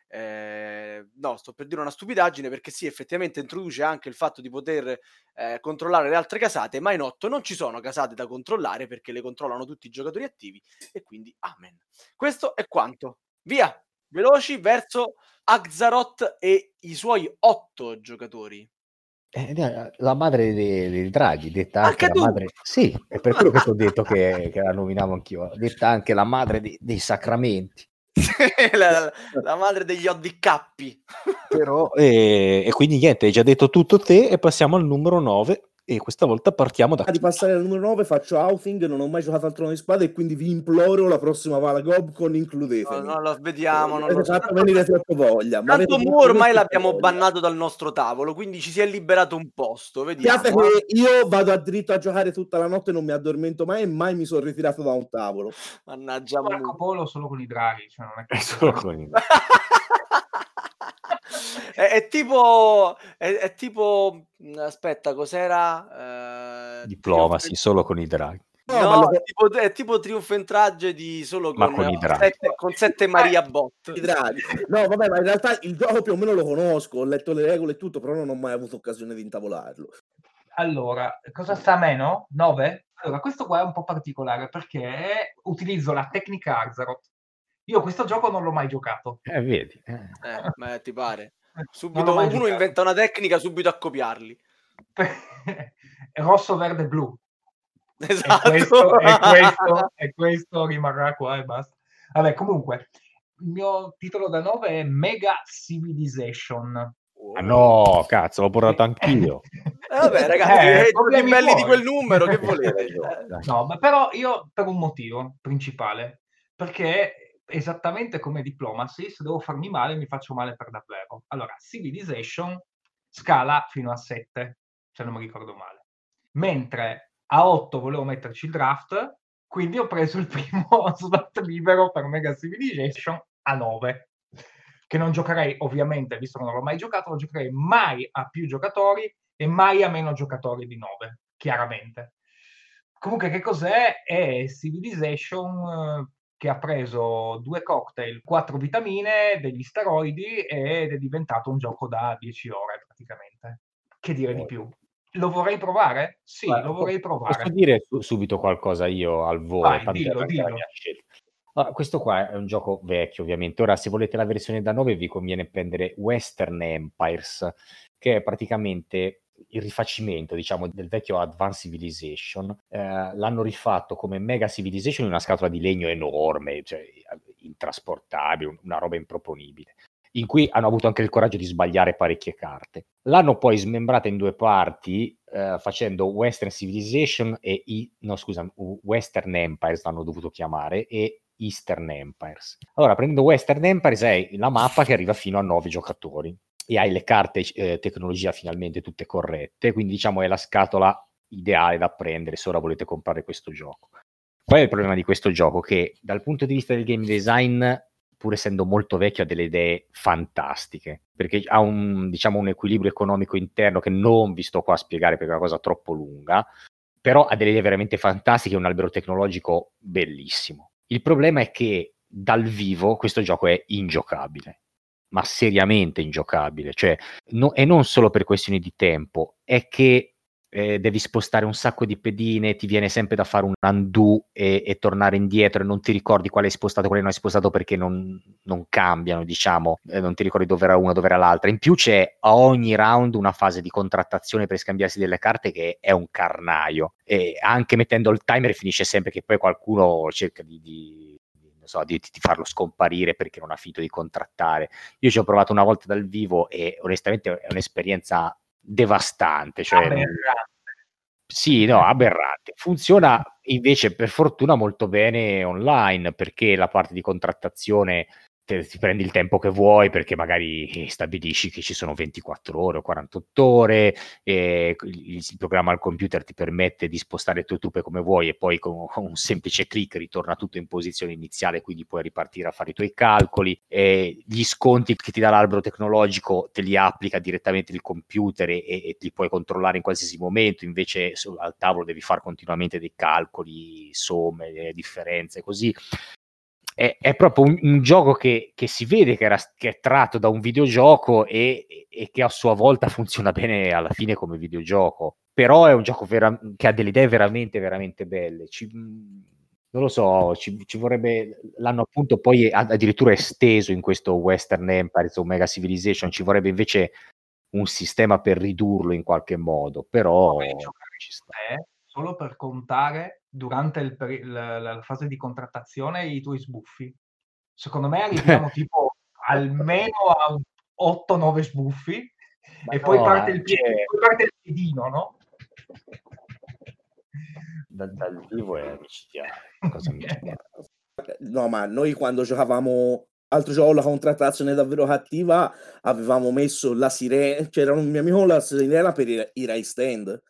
eh, no, sto per dire una stupidaggine perché sì, effettivamente introduce anche il fatto di poter eh, controllare le altre casate, ma in 8 non ci sono casate da controllare perché le controllano tutti i giocatori attivi e quindi amen. Questo è quanto. Via, veloci verso Axaroth e i suoi 8 giocatori. Eh, eh, la madre dei, dei draghi, detta anche, Anche la madre... Sì, è per quello che ti ho detto che, che la nominavo anch'io, detta anche la madre dei, dei sacramenti. la, la madre degli oddicappi. Però, e, e quindi niente, hai già detto tutto te e passiamo al numero 9 e questa volta partiamo da... Prima di passare al numero 9 faccio outing, non ho mai giocato al trono di spade e quindi vi imploro la prossima Valagobcon No, includetemi. no, lo vediamo. Non lo Avete so. fatto venire troppo voglia. Tanto Mu ormai l'abbiamo voglia. bannato dal nostro tavolo, quindi ci si è liberato un posto. Vediamo. Che io vado a dritto a giocare tutta la notte, non mi addormento mai e mai mi sono ritirato da un tavolo. Mannaggia Marco. Polo solo con i draghi, cioè non è che... Solo con i- è, è tipo è, è tipo aspetta cos'era Eh, Diplomacy, Triumph- solo con i draghi. No, no, lo- è tipo, è tipo Triumph and Tragedy solo con, con i eh, draghi. sette, con sette Maria Bot i draghi. No, vabbè, ma in realtà il gioco più o meno lo conosco, ho letto le regole e tutto, però non ho mai avuto occasione di intavolarlo. Allora, cosa sta a meno? 9? Allora, questo qua è un po' particolare perché utilizzo la tecnica Axaroth. Io questo gioco non l'ho mai giocato. Eh, vedi. eh. eh, ma ti pare subito uno giocato. inventa una tecnica subito a copiarli Rosso, verde, blu. esatto E questo, e questo, e questo rimarrà qua e basta. Vabbè, comunque, il mio titolo da 9 è Mega Civilization. Ah no, cazzo, l'ho portato anch'io. Eh, vabbè, ragazzi, Eh, eh, belli di quel numero, che volete? Dai. No, ma però io per un motivo principale, perché esattamente come Diplomacy, se devo farmi male, mi faccio male per davvero. Allora, Civilization scala fino a 7, se non mi ricordo male. Mentre a 8 volevo metterci il draft, quindi ho preso il primo slot libero per Mega Civilization a 9. Che non giocherei, ovviamente, visto che non l'ho mai giocato, non giocherei mai a più giocatori e mai a meno giocatori di 9, chiaramente. Comunque, che cos'è? È Civilization eh, che ha preso due cocktail, quattro vitamine, degli steroidi ed è diventato un gioco da 10 ore praticamente. Che dire di più? Lo vorrei provare? Sì, Guarda, lo vorrei provare. Posso dire su- subito qualcosa io al volo, Vai, dillo, dillo. Allora, questo qua è un gioco vecchio, ovviamente. Ora, se volete la versione da 9, vi conviene prendere Western Empires, che è praticamente il rifacimento, diciamo, del vecchio Advanced Civilization. Eh, l'hanno rifatto come Mega Civilization in una scatola di legno enorme, cioè intrasportabile, un- una roba improponibile in cui hanno avuto anche il coraggio di sbagliare parecchie carte. L'hanno poi smembrata in due parti eh, facendo Western Civilization e i, no, scusa, Western Empires l'hanno dovuto chiamare e Eastern Empires. Allora, prendendo Western Empires è la mappa che arriva fino a 9 giocatori e hai le carte eh, tecnologia finalmente tutte corrette, quindi diciamo è la scatola ideale da prendere se ora volete comprare questo gioco. Qual è il problema di questo gioco? Che dal punto di vista del game design pur essendo molto vecchio, ha delle idee fantastiche, perché ha un, diciamo, un equilibrio economico interno che non vi sto qua a spiegare perché è una cosa troppo lunga, però ha delle idee veramente fantastiche, un albero tecnologico bellissimo. Il problema è che dal vivo questo gioco è ingiocabile, ma seriamente ingiocabile, cioè, no, e non solo per questioni di tempo, è che eh, devi spostare un sacco di pedine, ti viene sempre da fare un undo e, e tornare indietro e non ti ricordi quale hai spostato, quale non hai spostato perché non, non cambiano, diciamo, eh, non ti ricordi dove era una, dove era l'altra. In più c'è a ogni round una fase di contrattazione per scambiarsi delle carte che è un carnaio e anche mettendo il timer finisce sempre che poi qualcuno cerca di, di So, di, di, farlo scomparire perché non ha finito di contrattare. Io ci ho provato una volta dal vivo e onestamente è un'esperienza devastante. Cioè, aberrante. Sì, no, aberrante. Funziona invece per fortuna molto bene online perché la parte di contrattazione te, ti prendi il tempo che vuoi perché magari stabilisci che ci sono 24 ore o 48 ore il, il programma al computer ti permette di spostare le tue truppe come vuoi e poi con, con, un semplice clic ritorna tutto in posizione iniziale quindi puoi ripartire a fare i tuoi calcoli gli sconti che ti dà l'albero tecnologico te li applica direttamente il computer e, e li puoi controllare in qualsiasi momento invece al tavolo devi fare continuamente dei calcoli somme, differenze così è, è, proprio un, un gioco che, che, si vede che, era, che, è tratto da un videogioco e, e, che a sua volta funziona bene alla fine come videogioco. Però è un gioco vera, che ha delle idee veramente, veramente belle. Ci, non lo so, ci, ci, vorrebbe. L'hanno appunto poi addirittura esteso in questo Western Empire o Mega Civilization. Ci vorrebbe invece un sistema per ridurlo in qualche modo. Però ci sta. Solo per contare durante il, la, la, fase di contrattazione i tuoi sbuffi. Secondo me arriviamo tipo almeno a 8-9 sbuffi Ma e no, poi, parte il poi parte il piedino, no? Dal, dal vivo è micidiale. Cosa no, ma noi quando giocavamo altro gioco, la contrattazione davvero cattiva, avevamo messo la sirena, c'era un mio amico la sirena per i, i Stand,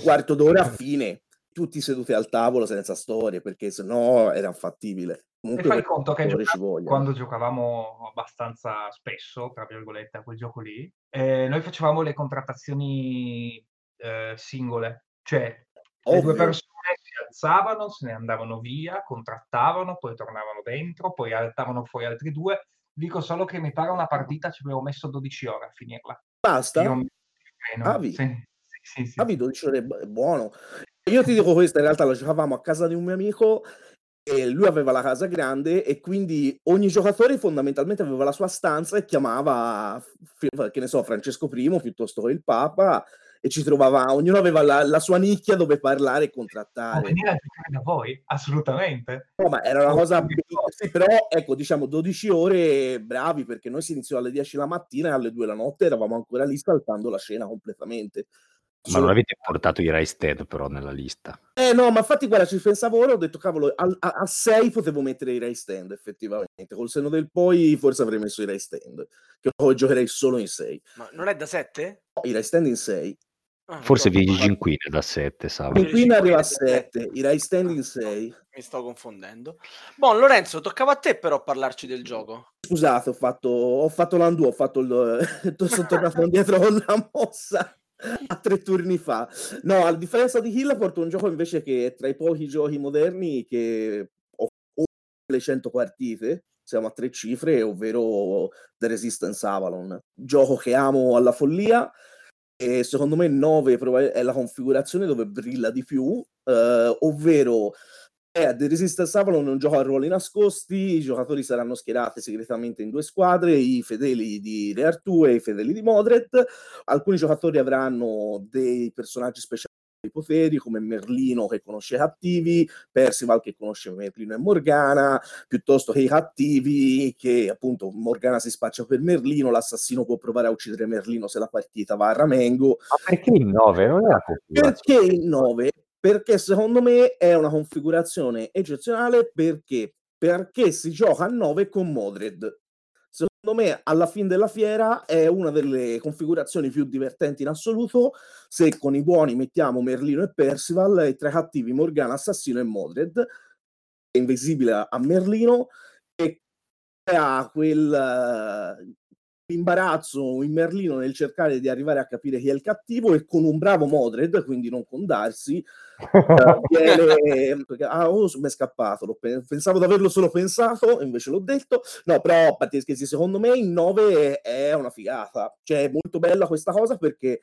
quarto d'ora a fine, tutti seduti al tavolo senza storie, perché sennò era infattibile. Comunque, e fai conto che gioca- quando giocavamo abbastanza spesso, tra virgolette, a quel gioco lì, eh, noi facevamo le contrattazioni eh, singole, cioè Ovvio. le due persone si alzavano, se ne andavano via, contrattavano, poi tornavano dentro, poi alzavano fuori altri due. Dico solo che mi pare una partita ci avevo messo 12 ore a finirla. Basta? Io, Avi. Sì, sì, sì, 12 ore è buono. Io ti dico questo, in realtà la giocavamo a casa di un mio amico e lui aveva la casa grande e quindi ogni giocatore fondamentalmente aveva la sua stanza e chiamava, che ne so, Francesco I piuttosto che il Papa e ci trovava, ognuno aveva la, la sua nicchia dove parlare e contrattare. venire a giocare da voi? Assolutamente. No, ma era una cosa, sì, però ecco, diciamo 12 ore bravi perché noi si iniziò alle 10 la mattina e alle 2 la notte eravamo ancora lì saltando la scena completamente. Ma non avete portato i Rise Dead però nella lista. Eh no, ma infatti guarda, ci pensavo ora, ho detto cavolo, al- a, a 6 potevo mettere i Ray Stand effettivamente, col senno del poi forse avrei messo i Ray Stand, che poi giocherei solo in 6. Ma non è da 7? I Ray Stand in 6. Forse vi Vigi Cinquine da 7, Sava. Quindi arriva a cinque, sette. 7, i Ray Stand in 6. Mi sto confondendo. Buon Lorenzo, toccava a te però parlarci del gioco. Scusate, ho fatto, ho fatto l'undo, ho fatto il... sono tornato indietro con la mossa a tre turni fa. No, a differenza di Hill porto un gioco invece che è tra i pochi giochi moderni che ho le 100 partite, siamo a tre cifre, ovvero The Resistance Avalon. Gioco che amo alla follia e secondo me 9 proba- è la configurazione dove brilla di più, eh, ovvero eh, The Resistance Avalon è un gioco a ruoli nascosti, i giocatori saranno schierati segretamente in due squadre, i fedeli di Re Artù e i fedeli di Modred. Alcuni giocatori avranno dei personaggi speciali di poteri come Merlino che conosce i cattivi, Percival che conosce Merlino e Morgana, piuttosto che i cattivi che appunto Morgana si spaccia per Merlino, l'assassino può provare a uccidere Merlino se la partita va a Ramengo. Ma perché il 9? Non era. Perché il 9? Perché secondo me è una configurazione eccezionale perché, perché si gioca a 9 con Modred. Secondo me alla fine della fiera è una delle configurazioni più divertenti in assoluto se con i buoni mettiamo Merlino e Percival e tra i cattivi Morgana, Assassino e Modred invisibile a- Merlino e ha quel imbarazzo in Merlino nel cercare di arrivare a capire chi è il cattivo e con un bravo Modred, quindi non con eh, viene... Ah, oh, mi è scappato, pensavo di averlo solo pensato, invece l'ho detto. No, però, a parte scherzi, secondo me il 9 è una figata. Cioè, è molto bella questa cosa perché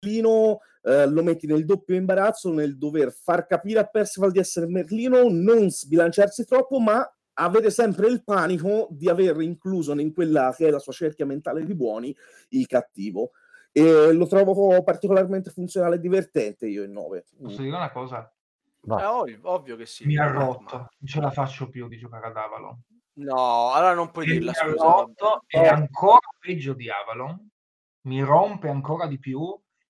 Merlino eh, lo metti nel doppio imbarazzo nel dover far capire a Percival di essere Merlino, non sbilanciarsi troppo, ma avere sempre il panico di aver incluso in quella che è la sua cerchia mentale di buoni il cattivo. E lo trovo particolarmente funzionale e divertente io il 9. Posso dire una cosa? È Va. ovvio, ovvio che sì. Mi ha ma- rotto, non ce la faccio più di giocare ad Avalon. No, allora non puoi E dirla, mi ha rotto, e Eh. ancora peggio di Avalon, mi rompe ancora di più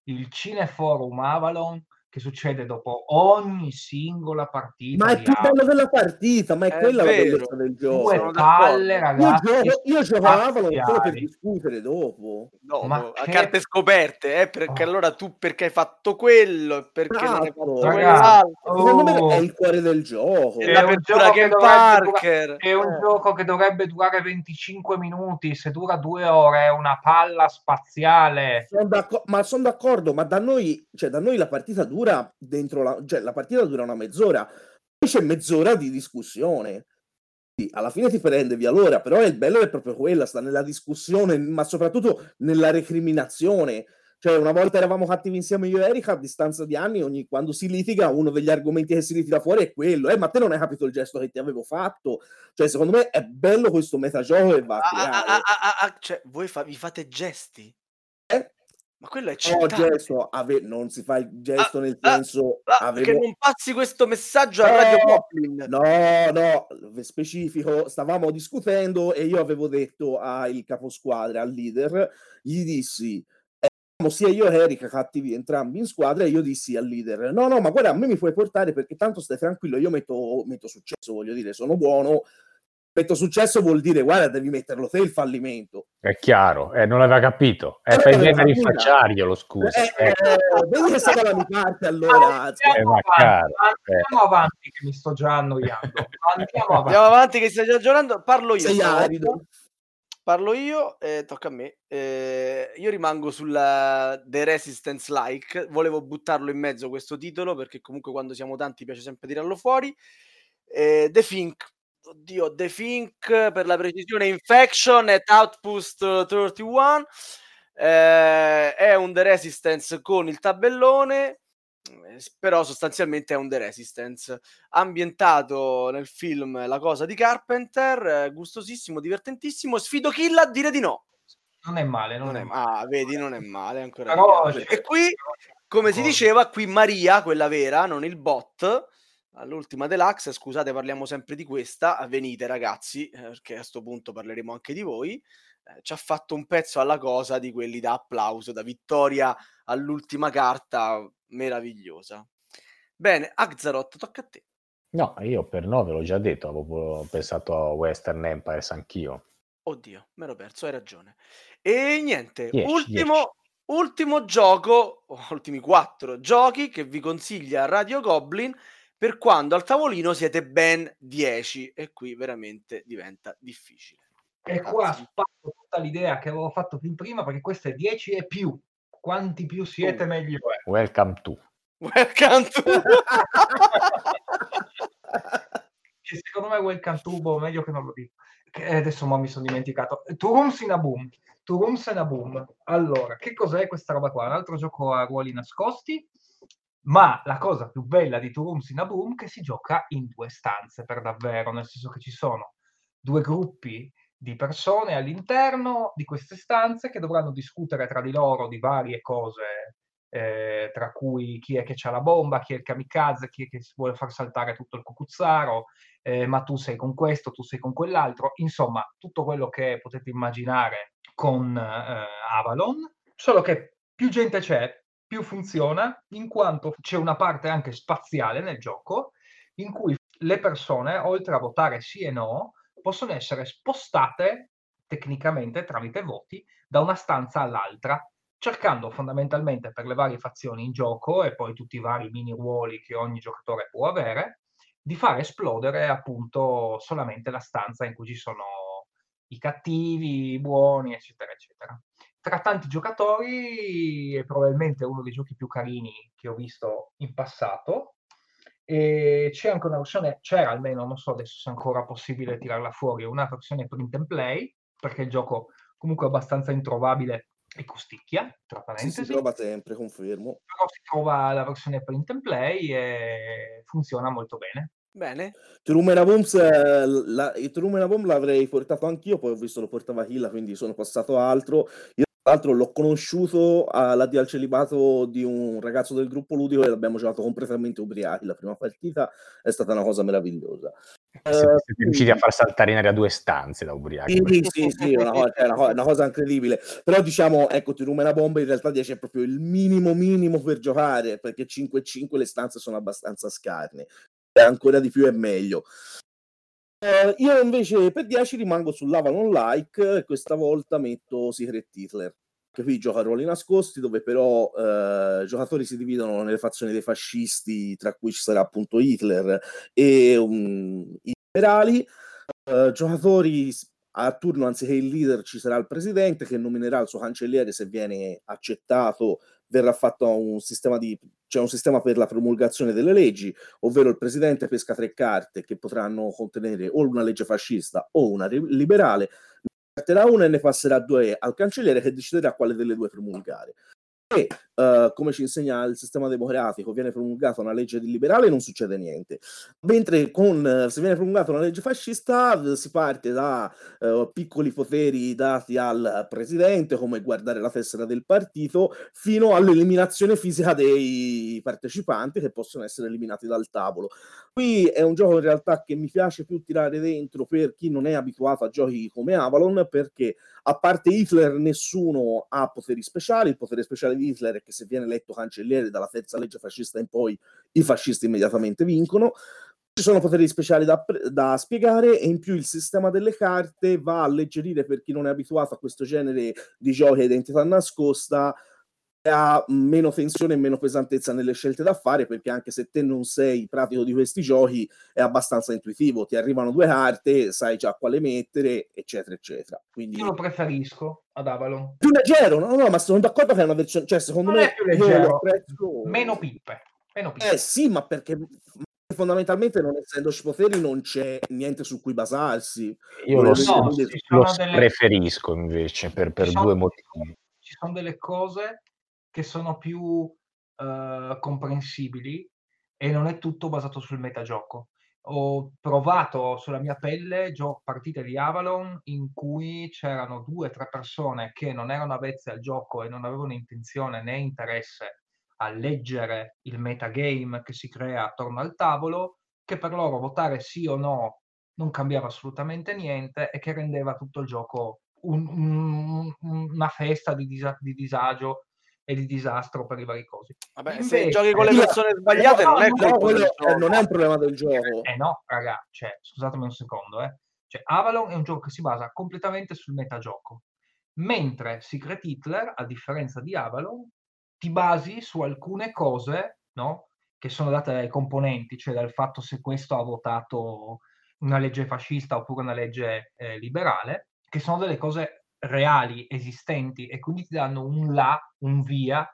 il cineforum Avalon che succede dopo ogni singola partita Ma è più bello della partita, ma è, È quella la vero. bellezza del gioco. Due sono palle. Io ragazzi, gioco, io gioco a Avalon solo per discutere dopo. Dopo, Ma a che- carte scoperte, eh, perché Oh. allora tu perché hai fatto quello e perché non hai Esatto. fatto Ragazzi, quell'altro. Secondo me Oh. è il cuore del gioco. È un l'apertura gioco che Parker. È un Eh. gioco che dovrebbe durare 25 minuti, se dura due ore è una palla spaziale. Son d'acco- ma sono d'accordo, ma da noi, cioè, da noi la partita dura dentro la, cioè, la partita dura una mezz'ora, poi c'è mezz'ora di discussione. Sì, alla fine ti prende via l'ora, però il bello è proprio quella, sta nella discussione, ma soprattutto nella recriminazione. Cioè, una volta eravamo cattivi insieme io e Erika, a distanza di anni, ogni, quando si litiga, uno degli argomenti che si ritira fuori è quello. Eh, ma te non hai capito il gesto che ti avevo fatto? Cioè, secondo me è bello questo metagioco che va a ah, ah, ah, cioè, voi fa- vi fate gesti? Eh? Ma quello è No, eccitante. gesto, ave- non si fa il gesto nel ah, senso Ah, Che avevo... non passi questo messaggio a No, Radio Poplin. No, no, specifico, stavamo discutendo e io avevo detto al caposquadra, al leader, gli dissi, eravamo sia io che Erika cattivi entrambi in squadra e io dissi al leader, no, no, ma guarda, a me mi puoi portare perché tanto stai tranquillo, io metto, metto successo, voglio dire, sono buono, metto successo vuol dire, guarda, devi metterlo te il fallimento. È chiaro, eh, non l'aveva capito. Eh, Eh, eh, bene a capito. rinfacciarglielo, scusa. Eh, Eh, eh, vedi che sei dalla mia parte allora. Andiamo, Eh, avanti, caro, andiamo avanti che mi sto già annoiando. Andiamo avanti. Andiamo avanti che stai già giocando. Parlo io. Sei arido. Parlo io e tocca a me. Eh, io rimango sulla The Resistance Like. Volevo buttarlo in mezzo questo titolo perché comunque quando siamo tanti piace sempre tirarlo fuori. Eh, The Fink. Oddio, The Fink per la precisione Infection at Outpost 31. Eh, è un The Resistance con il tabellone. eh, Però sostanzialmente è un The Resistance ambientato nel film La cosa di Carpenter, eh, gustosissimo, divertentissimo. Sfido Kill a dire di no. non è male, non, Non è male. ah, vedi, non è male, ancora Però E qui, come si diceva, qui Maria, quella vera, non il bot, all'ultima deluxe, scusate, parliamo sempre di questa, venite ragazzi, eh, perché a sto punto parleremo anche di voi, eh, ci ha fatto un pezzo alla cosa di quelli da applauso, da vittoria all'ultima carta, meravigliosa. Bene, Axaroth, tocca a te. No, io per 9 l'ho già detto, avevo pensato a Western Empires anch'io. Oddio, me l'ero perso, hai ragione. E niente, Dieci, ultimo, ultimo gioco, ultimi quattro giochi che vi consiglia Radio Goblin per quando al tavolino siete ben 10 e qui veramente diventa difficile. E qua spacco tutta l'idea che avevo fatto fin prima perché questo è 10 e più. Quanti più siete, Oh. meglio è. Welcome to. Welcome to... Che secondo me Welcome to, boh, meglio che non lo dico. Che adesso mo mi sono dimenticato. Turums in a boom. Turums in a boom. Allora, che cos'è questa roba qua? Un altro gioco a ruoli nascosti, ma la cosa più bella di a boom è che si gioca in due stanze per davvero, nel senso che ci sono due gruppi di persone all'interno di queste stanze che dovranno discutere tra di loro di varie cose, eh, tra cui chi è che ha la bomba, chi è il kamikaze, chi è che si vuole far saltare tutto il cucuzzaro, eh, ma tu sei con questo, tu sei con quell'altro, insomma, tutto quello che potete immaginare con eh, Avalon, solo che più gente c'è, più funziona, in quanto c'è una parte anche spaziale nel gioco, in cui le persone, oltre a votare sì e no, possono essere spostate tecnicamente tramite voti da una stanza all'altra, cercando fondamentalmente per le varie fazioni in gioco e poi tutti i vari mini ruoli che ogni giocatore può avere, di far esplodere appunto solamente la stanza in cui ci sono i cattivi, i buoni, eccetera, eccetera. Tra tanti giocatori è probabilmente uno dei giochi più carini che ho visto in passato. E c'è anche una versione, c'era almeno, non so adesso se è ancora possibile tirarla fuori, una versione print and play, perché il gioco comunque è abbastanza introvabile e costicchia, tra Sì, parentesi si trova sempre, confermo. però si trova la versione print and play e funziona molto bene. Bene, Trumena Bombs, eh, la, il Trumena Bomb l'avrei portato anch'io, poi ho visto lo portava Hilla, quindi sono passato a altro. Io tra l'altro l'ho conosciuto all'addio al celibato di un ragazzo del gruppo ludico e l'abbiamo giocato completamente ubriachi. La prima partita è stata una cosa meravigliosa. Siete, siete riusciti a far saltare in aria due stanze da ubriachi. Sì, sì, sì, una cosa, è una, cosa, una cosa incredibile. Però diciamo, ecco, ti rumena bomba in realtà 10 è proprio il minimo minimo per giocare, perché 5 e 5 le stanze sono abbastanza scarne. E ancora di più è meglio. Eh, io invece per 10 rimango sull'Avalon Like e questa volta metto Secret Hitler. Che qui gioca ruoli nascosti, dove però eh, i giocatori si dividono nelle fazioni dei fascisti, tra cui ci sarà appunto Hitler e um, i liberali. Eh, giocatori a turno anziché il leader ci sarà il presidente che nominerà il suo cancelliere se viene accettato verrà fatto un sistema di c'è un sistema per la promulgazione delle leggi ovvero il presidente pesca tre carte che potranno contenere o una legge fascista o una liberale ne carterà una e ne passerà due al cancelliere che deciderà quale delle due promulgare. E uh, come ci insegna il sistema democratico viene promulgata una legge liberale non succede niente. Mentre con, se viene promulgata una legge fascista si parte da uh, piccoli poteri dati al presidente come guardare la tessera del partito fino all'eliminazione fisica dei partecipanti che possono essere eliminati dal tavolo. Qui è un gioco in realtà che mi piace più tirare dentro per chi non è abituato a giochi come Avalon perché a parte Hitler nessuno ha poteri speciali il potere speciale di Hitler è che se viene eletto cancelliere dalla terza legge fascista in poi i fascisti immediatamente vincono. Ci sono poteri speciali da, da, spiegare e in più il sistema delle carte va a alleggerire per chi non è abituato a questo genere di giochi a identità nascosta ha meno tensione e meno pesantezza nelle scelte da fare perché anche se te non sei pratico di questi giochi è abbastanza intuitivo. Ti arrivano due carte sai già quale mettere eccetera eccetera. Quindi io lo preferisco ad Avalon. Più leggero? No no ma sono d'accordo che è una versione cioè secondo non me è più leggero. prezzo... meno pippe meno pippe. Eh sì ma perché fondamentalmente non essendoci poteri non c'è niente su cui basarsi. Io lo, no, lo delle... preferisco invece per, per due motivi. ci sono delle cose che sono più uh, comprensibili e non è tutto basato sul metagioco. ho provato sulla mia pelle gio- partite di Avalon in cui c'erano due o tre persone che non erano avvezze al gioco e non avevano intenzione né interesse a leggere il metagame che si crea attorno al tavolo, che per loro votare sì o no non cambiava assolutamente niente e che rendeva tutto il gioco un- un- una festa di, disa- di disagio e di disastro per i vari cosi. Vabbè, se Invece- giochi con le persone sbagliate No, non è no, quello eh, non è un problema del gioco. Eh no, raga, cioè, scusatemi un secondo, eh. Cioè, Avalon è un gioco che si basa completamente sul metagioco, mentre Secret Hitler, a differenza di Avalon, ti basi su alcune cose, no? Che sono date dai componenti, cioè dal fatto se questo ha votato una legge fascista oppure una legge eh, liberale, che sono delle cose reali, esistenti, e quindi ti danno un là, un via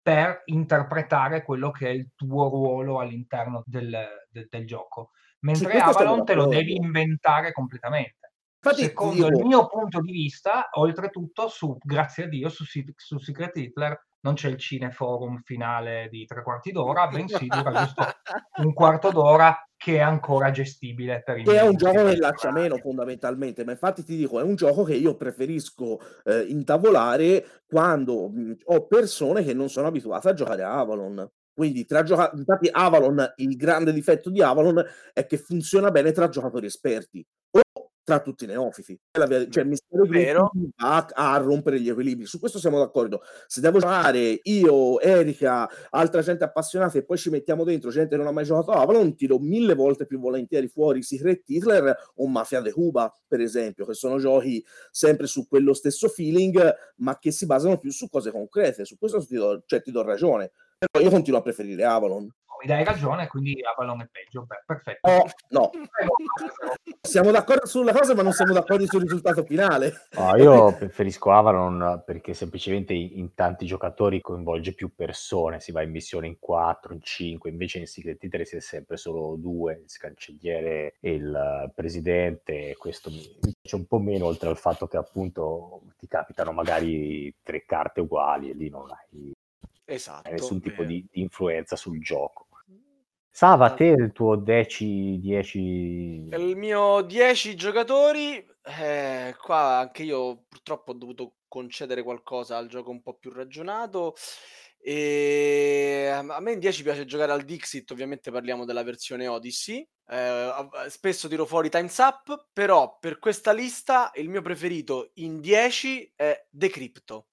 per interpretare quello che è il tuo ruolo all'interno del, del- del gioco. Mentre siamo Avalon te lo devi inventare completamente. Infatti, ti Secondo il mio punto di vista, oltretutto, su, grazie a Dio, su, su Secret Hitler non c'è il cineforum finale di tre quarti d'ora, bensì dura giusto un quarto d'ora che è ancora gestibile per i che è un gioco che lascia meno fondamentalmente, ma infatti ti dico, è un gioco che io preferisco eh, intavolare quando mh, ho persone che non sono abituate a giocare a Avalon. Quindi tra gioca- infatti Avalon, il grande difetto di Avalon è che funziona bene tra giocatori esperti o tra tutti i neofiti. Cioè, il mistero Vero. va a, a rompere gli equilibri. Su questo siamo d'accordo. Se devo giocare io, Erika, altra gente appassionata e poi ci mettiamo dentro gente che non ha mai giocato a Avalon, tiro mille volte più volentieri fuori Secret Hitler o Mafia de Cuba, per esempio, che sono giochi sempre su quello stesso feeling, ma che si basano più su cose concrete. Su questo ti do, cioè, ti do ragione. Però io continuo a preferire Avalon. Mi dai ragione, quindi Avalon è peggio. Beh, perfetto. Oh, no, siamo d'accordo sulla cosa, ma non siamo d'accordo sul risultato finale. No, io preferisco Avalon perché semplicemente in, tanti giocatori coinvolge più persone, si va in missione in 4, in 5, invece in Secret Hitler si è sempre solo due, il cancelliere e il presidente, e questo mi, piace un po' meno, oltre al fatto che appunto ti capitano magari tre carte uguali e lì non hai Esatto. nessun tipo di influenza sul gioco. Sava, te il tuo 10, 10... Il mio 10 giocatori, eh, qua anche io purtroppo ho dovuto concedere qualcosa al gioco un po' più ragionato. E a me in 10 piace giocare al Dixit, ovviamente parliamo della versione Odyssey. Eh, spesso tiro fuori Times Up, però per questa lista il mio preferito in 10 è Decrypto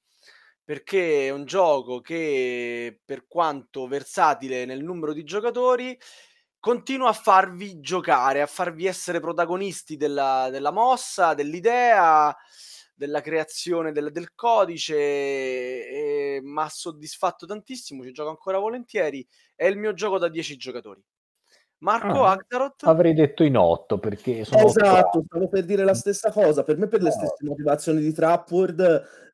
perché è un gioco che per quanto versatile nel numero di giocatori continua a farvi giocare, a farvi essere protagonisti della, della mossa, dell'idea, della creazione del, del codice, e mi ha soddisfatto tantissimo, ci gioco ancora volentieri, è il mio gioco da 10 giocatori. Marco Ah, Axaroth? Avrei detto in 8 perché sono Esatto, stavo per dire la stessa cosa. Per me, per le No. stesse motivazioni di Trapword,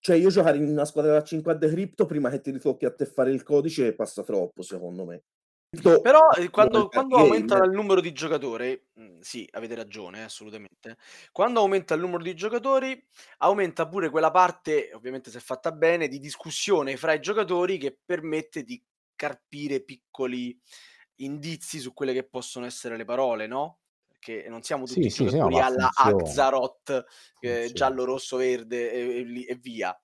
cioè io giocare in una squadra da 5 a Decrypto prima che ti ritocchi a te fare il codice passa troppo, secondo me. Decrypto- Però eh, quando, quando aumenta il numero di giocatori, mm, sì, avete ragione, eh, assolutamente. Quando aumenta il numero di giocatori, aumenta pure quella parte, ovviamente se fatta bene, di discussione fra i giocatori che permette di carpire piccoli indizi su quelle che possono essere le parole, no? Perché non siamo tutti Sì, sì, sì, giocatori ma alla funziona. Axaroth, eh, giallo, rosso, verde e, e e via.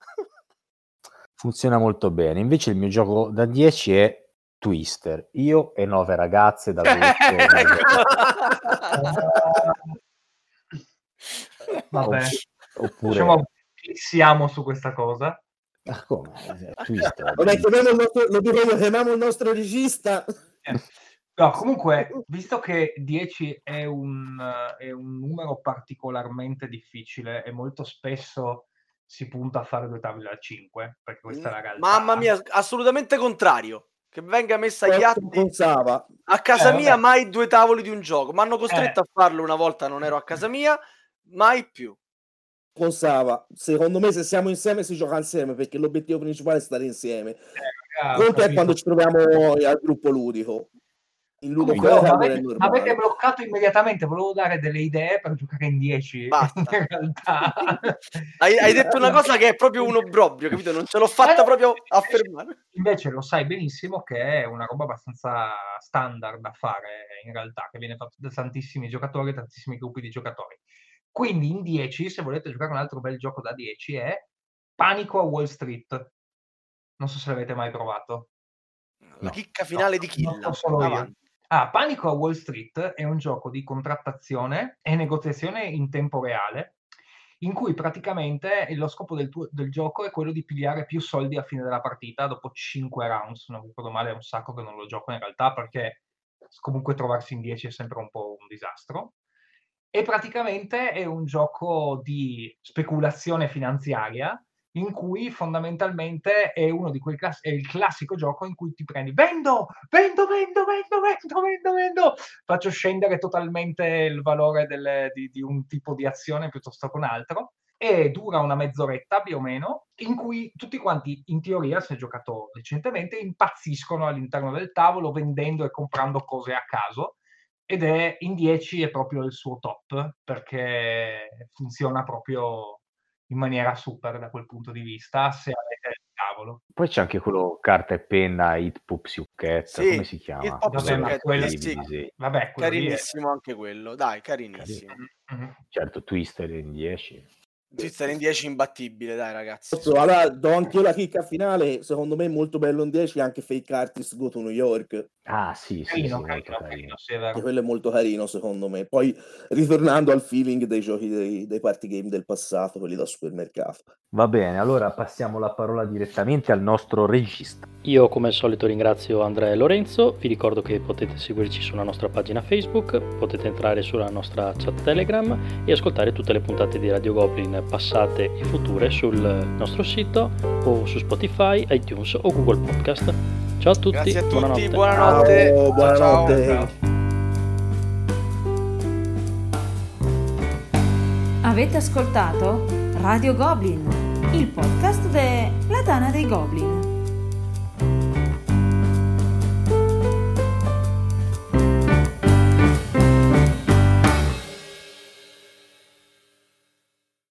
funziona molto bene. Invece il mio gioco da 10 è Twister. Io e nove ragazze da Vabbè, Oppure diciamo, siamo su questa cosa. Ah, come? Twister. Vabbè, chiamiamo il nostro, lo chiamiamo il nostro regista. Eh, No, comunque, visto che 10 è un, eh, è un numero particolarmente difficile e molto spesso si punta a fare due tavole da 5, perché questa è la realtà. Mamma mia, assolutamente contrario. Che venga messa agli atti. Con Sava. A casa Eh, mia mai due tavoli di un gioco. Mi hanno costretto Eh. a farlo una volta, non ero a casa mia, mai più. Con Sava. Secondo me se siamo insieme si gioca insieme perché l'obiettivo principale è stare insieme. Eh, Conto è quando ci troviamo al gruppo ludico. In Comunque, m'avete, normale. m'avete bloccato immediatamente, volevo dare delle idee per giocare in 10. Basta. In realtà. Hai, hai detto una cosa che è proprio un obbrobrio, capito? Non ce l'ho fatta Eh, proprio invece- affermare. Invece lo sai benissimo che è una roba abbastanza standard da fare in realtà, che viene fatto da tantissimi giocatori, tantissimi gruppi di giocatori. Quindi in 10, se volete giocare un altro bel gioco da 10, è Panico a Wall Street. Non so se l'avete mai provato. La No. chicca finale di No, Killa. non solo io. Ah, Panico a Wall Street è un gioco di contrattazione e negoziazione in tempo reale, in cui praticamente lo scopo del, tuo- del gioco è quello di pigliare più soldi a fine della partita dopo 5 rounds. Non ricordo male, è un sacco che non lo gioco in realtà perché comunque trovarsi in 10 è sempre un po' un disastro. E praticamente è un gioco di speculazione finanziaria in cui fondamentalmente è uno di quei class- è il classico gioco in cui ti prendi vendo, vendo, vendo, vendo, vendo, vendo, vendo, faccio scendere totalmente il valore del- di, di un tipo di azione piuttosto che un altro e dura una mezz'oretta più o meno in cui tutti quanti in teoria se giocato recentemente impazziscono all'interno del tavolo vendendo e comprando cose a caso ed è in 10 è proprio il suo top perché funziona proprio in maniera super da quel punto di vista se avete il tavolo. Poi c'è anche quello carta e penna, Hit Pup Siucchetta, Sì, come si chiama? Hit Pop Vabbè, sì, Vabbè, lì è- Carinissimo anche quello, dai, carinissimo. Mhm. Certo, Twister in 10. Twister in 10 imbattibile, dai ragazzi. Allora, do anche io la chicca finale. Secondo me è molto bello in 10 anche Fake Artist Go to New York. Ah, sì, sì, sì, Carino, molto carino, carino. carino, sì, quello è molto carino secondo me. Poi ritornando al feeling dei giochi dei, dei party game del passato, quelli da supermercato. Va bene, allora passiamo la parola direttamente al nostro regista. Io come al solito ringrazio Andrea e Lorenzo, vi ricordo che potete seguirci sulla nostra pagina Facebook, potete entrare sulla nostra chat Telegram e ascoltare tutte le puntate di Radio Goblin passate e future sul nostro sito o su Spotify, iTunes o Google Podcast. Ciao a tutti, Grazie a tutti, buonanotte. buonanotte. Ciao, buonanotte. Ciao. Avete ascoltato Radio Goblin, il podcast della Dana dei Goblin.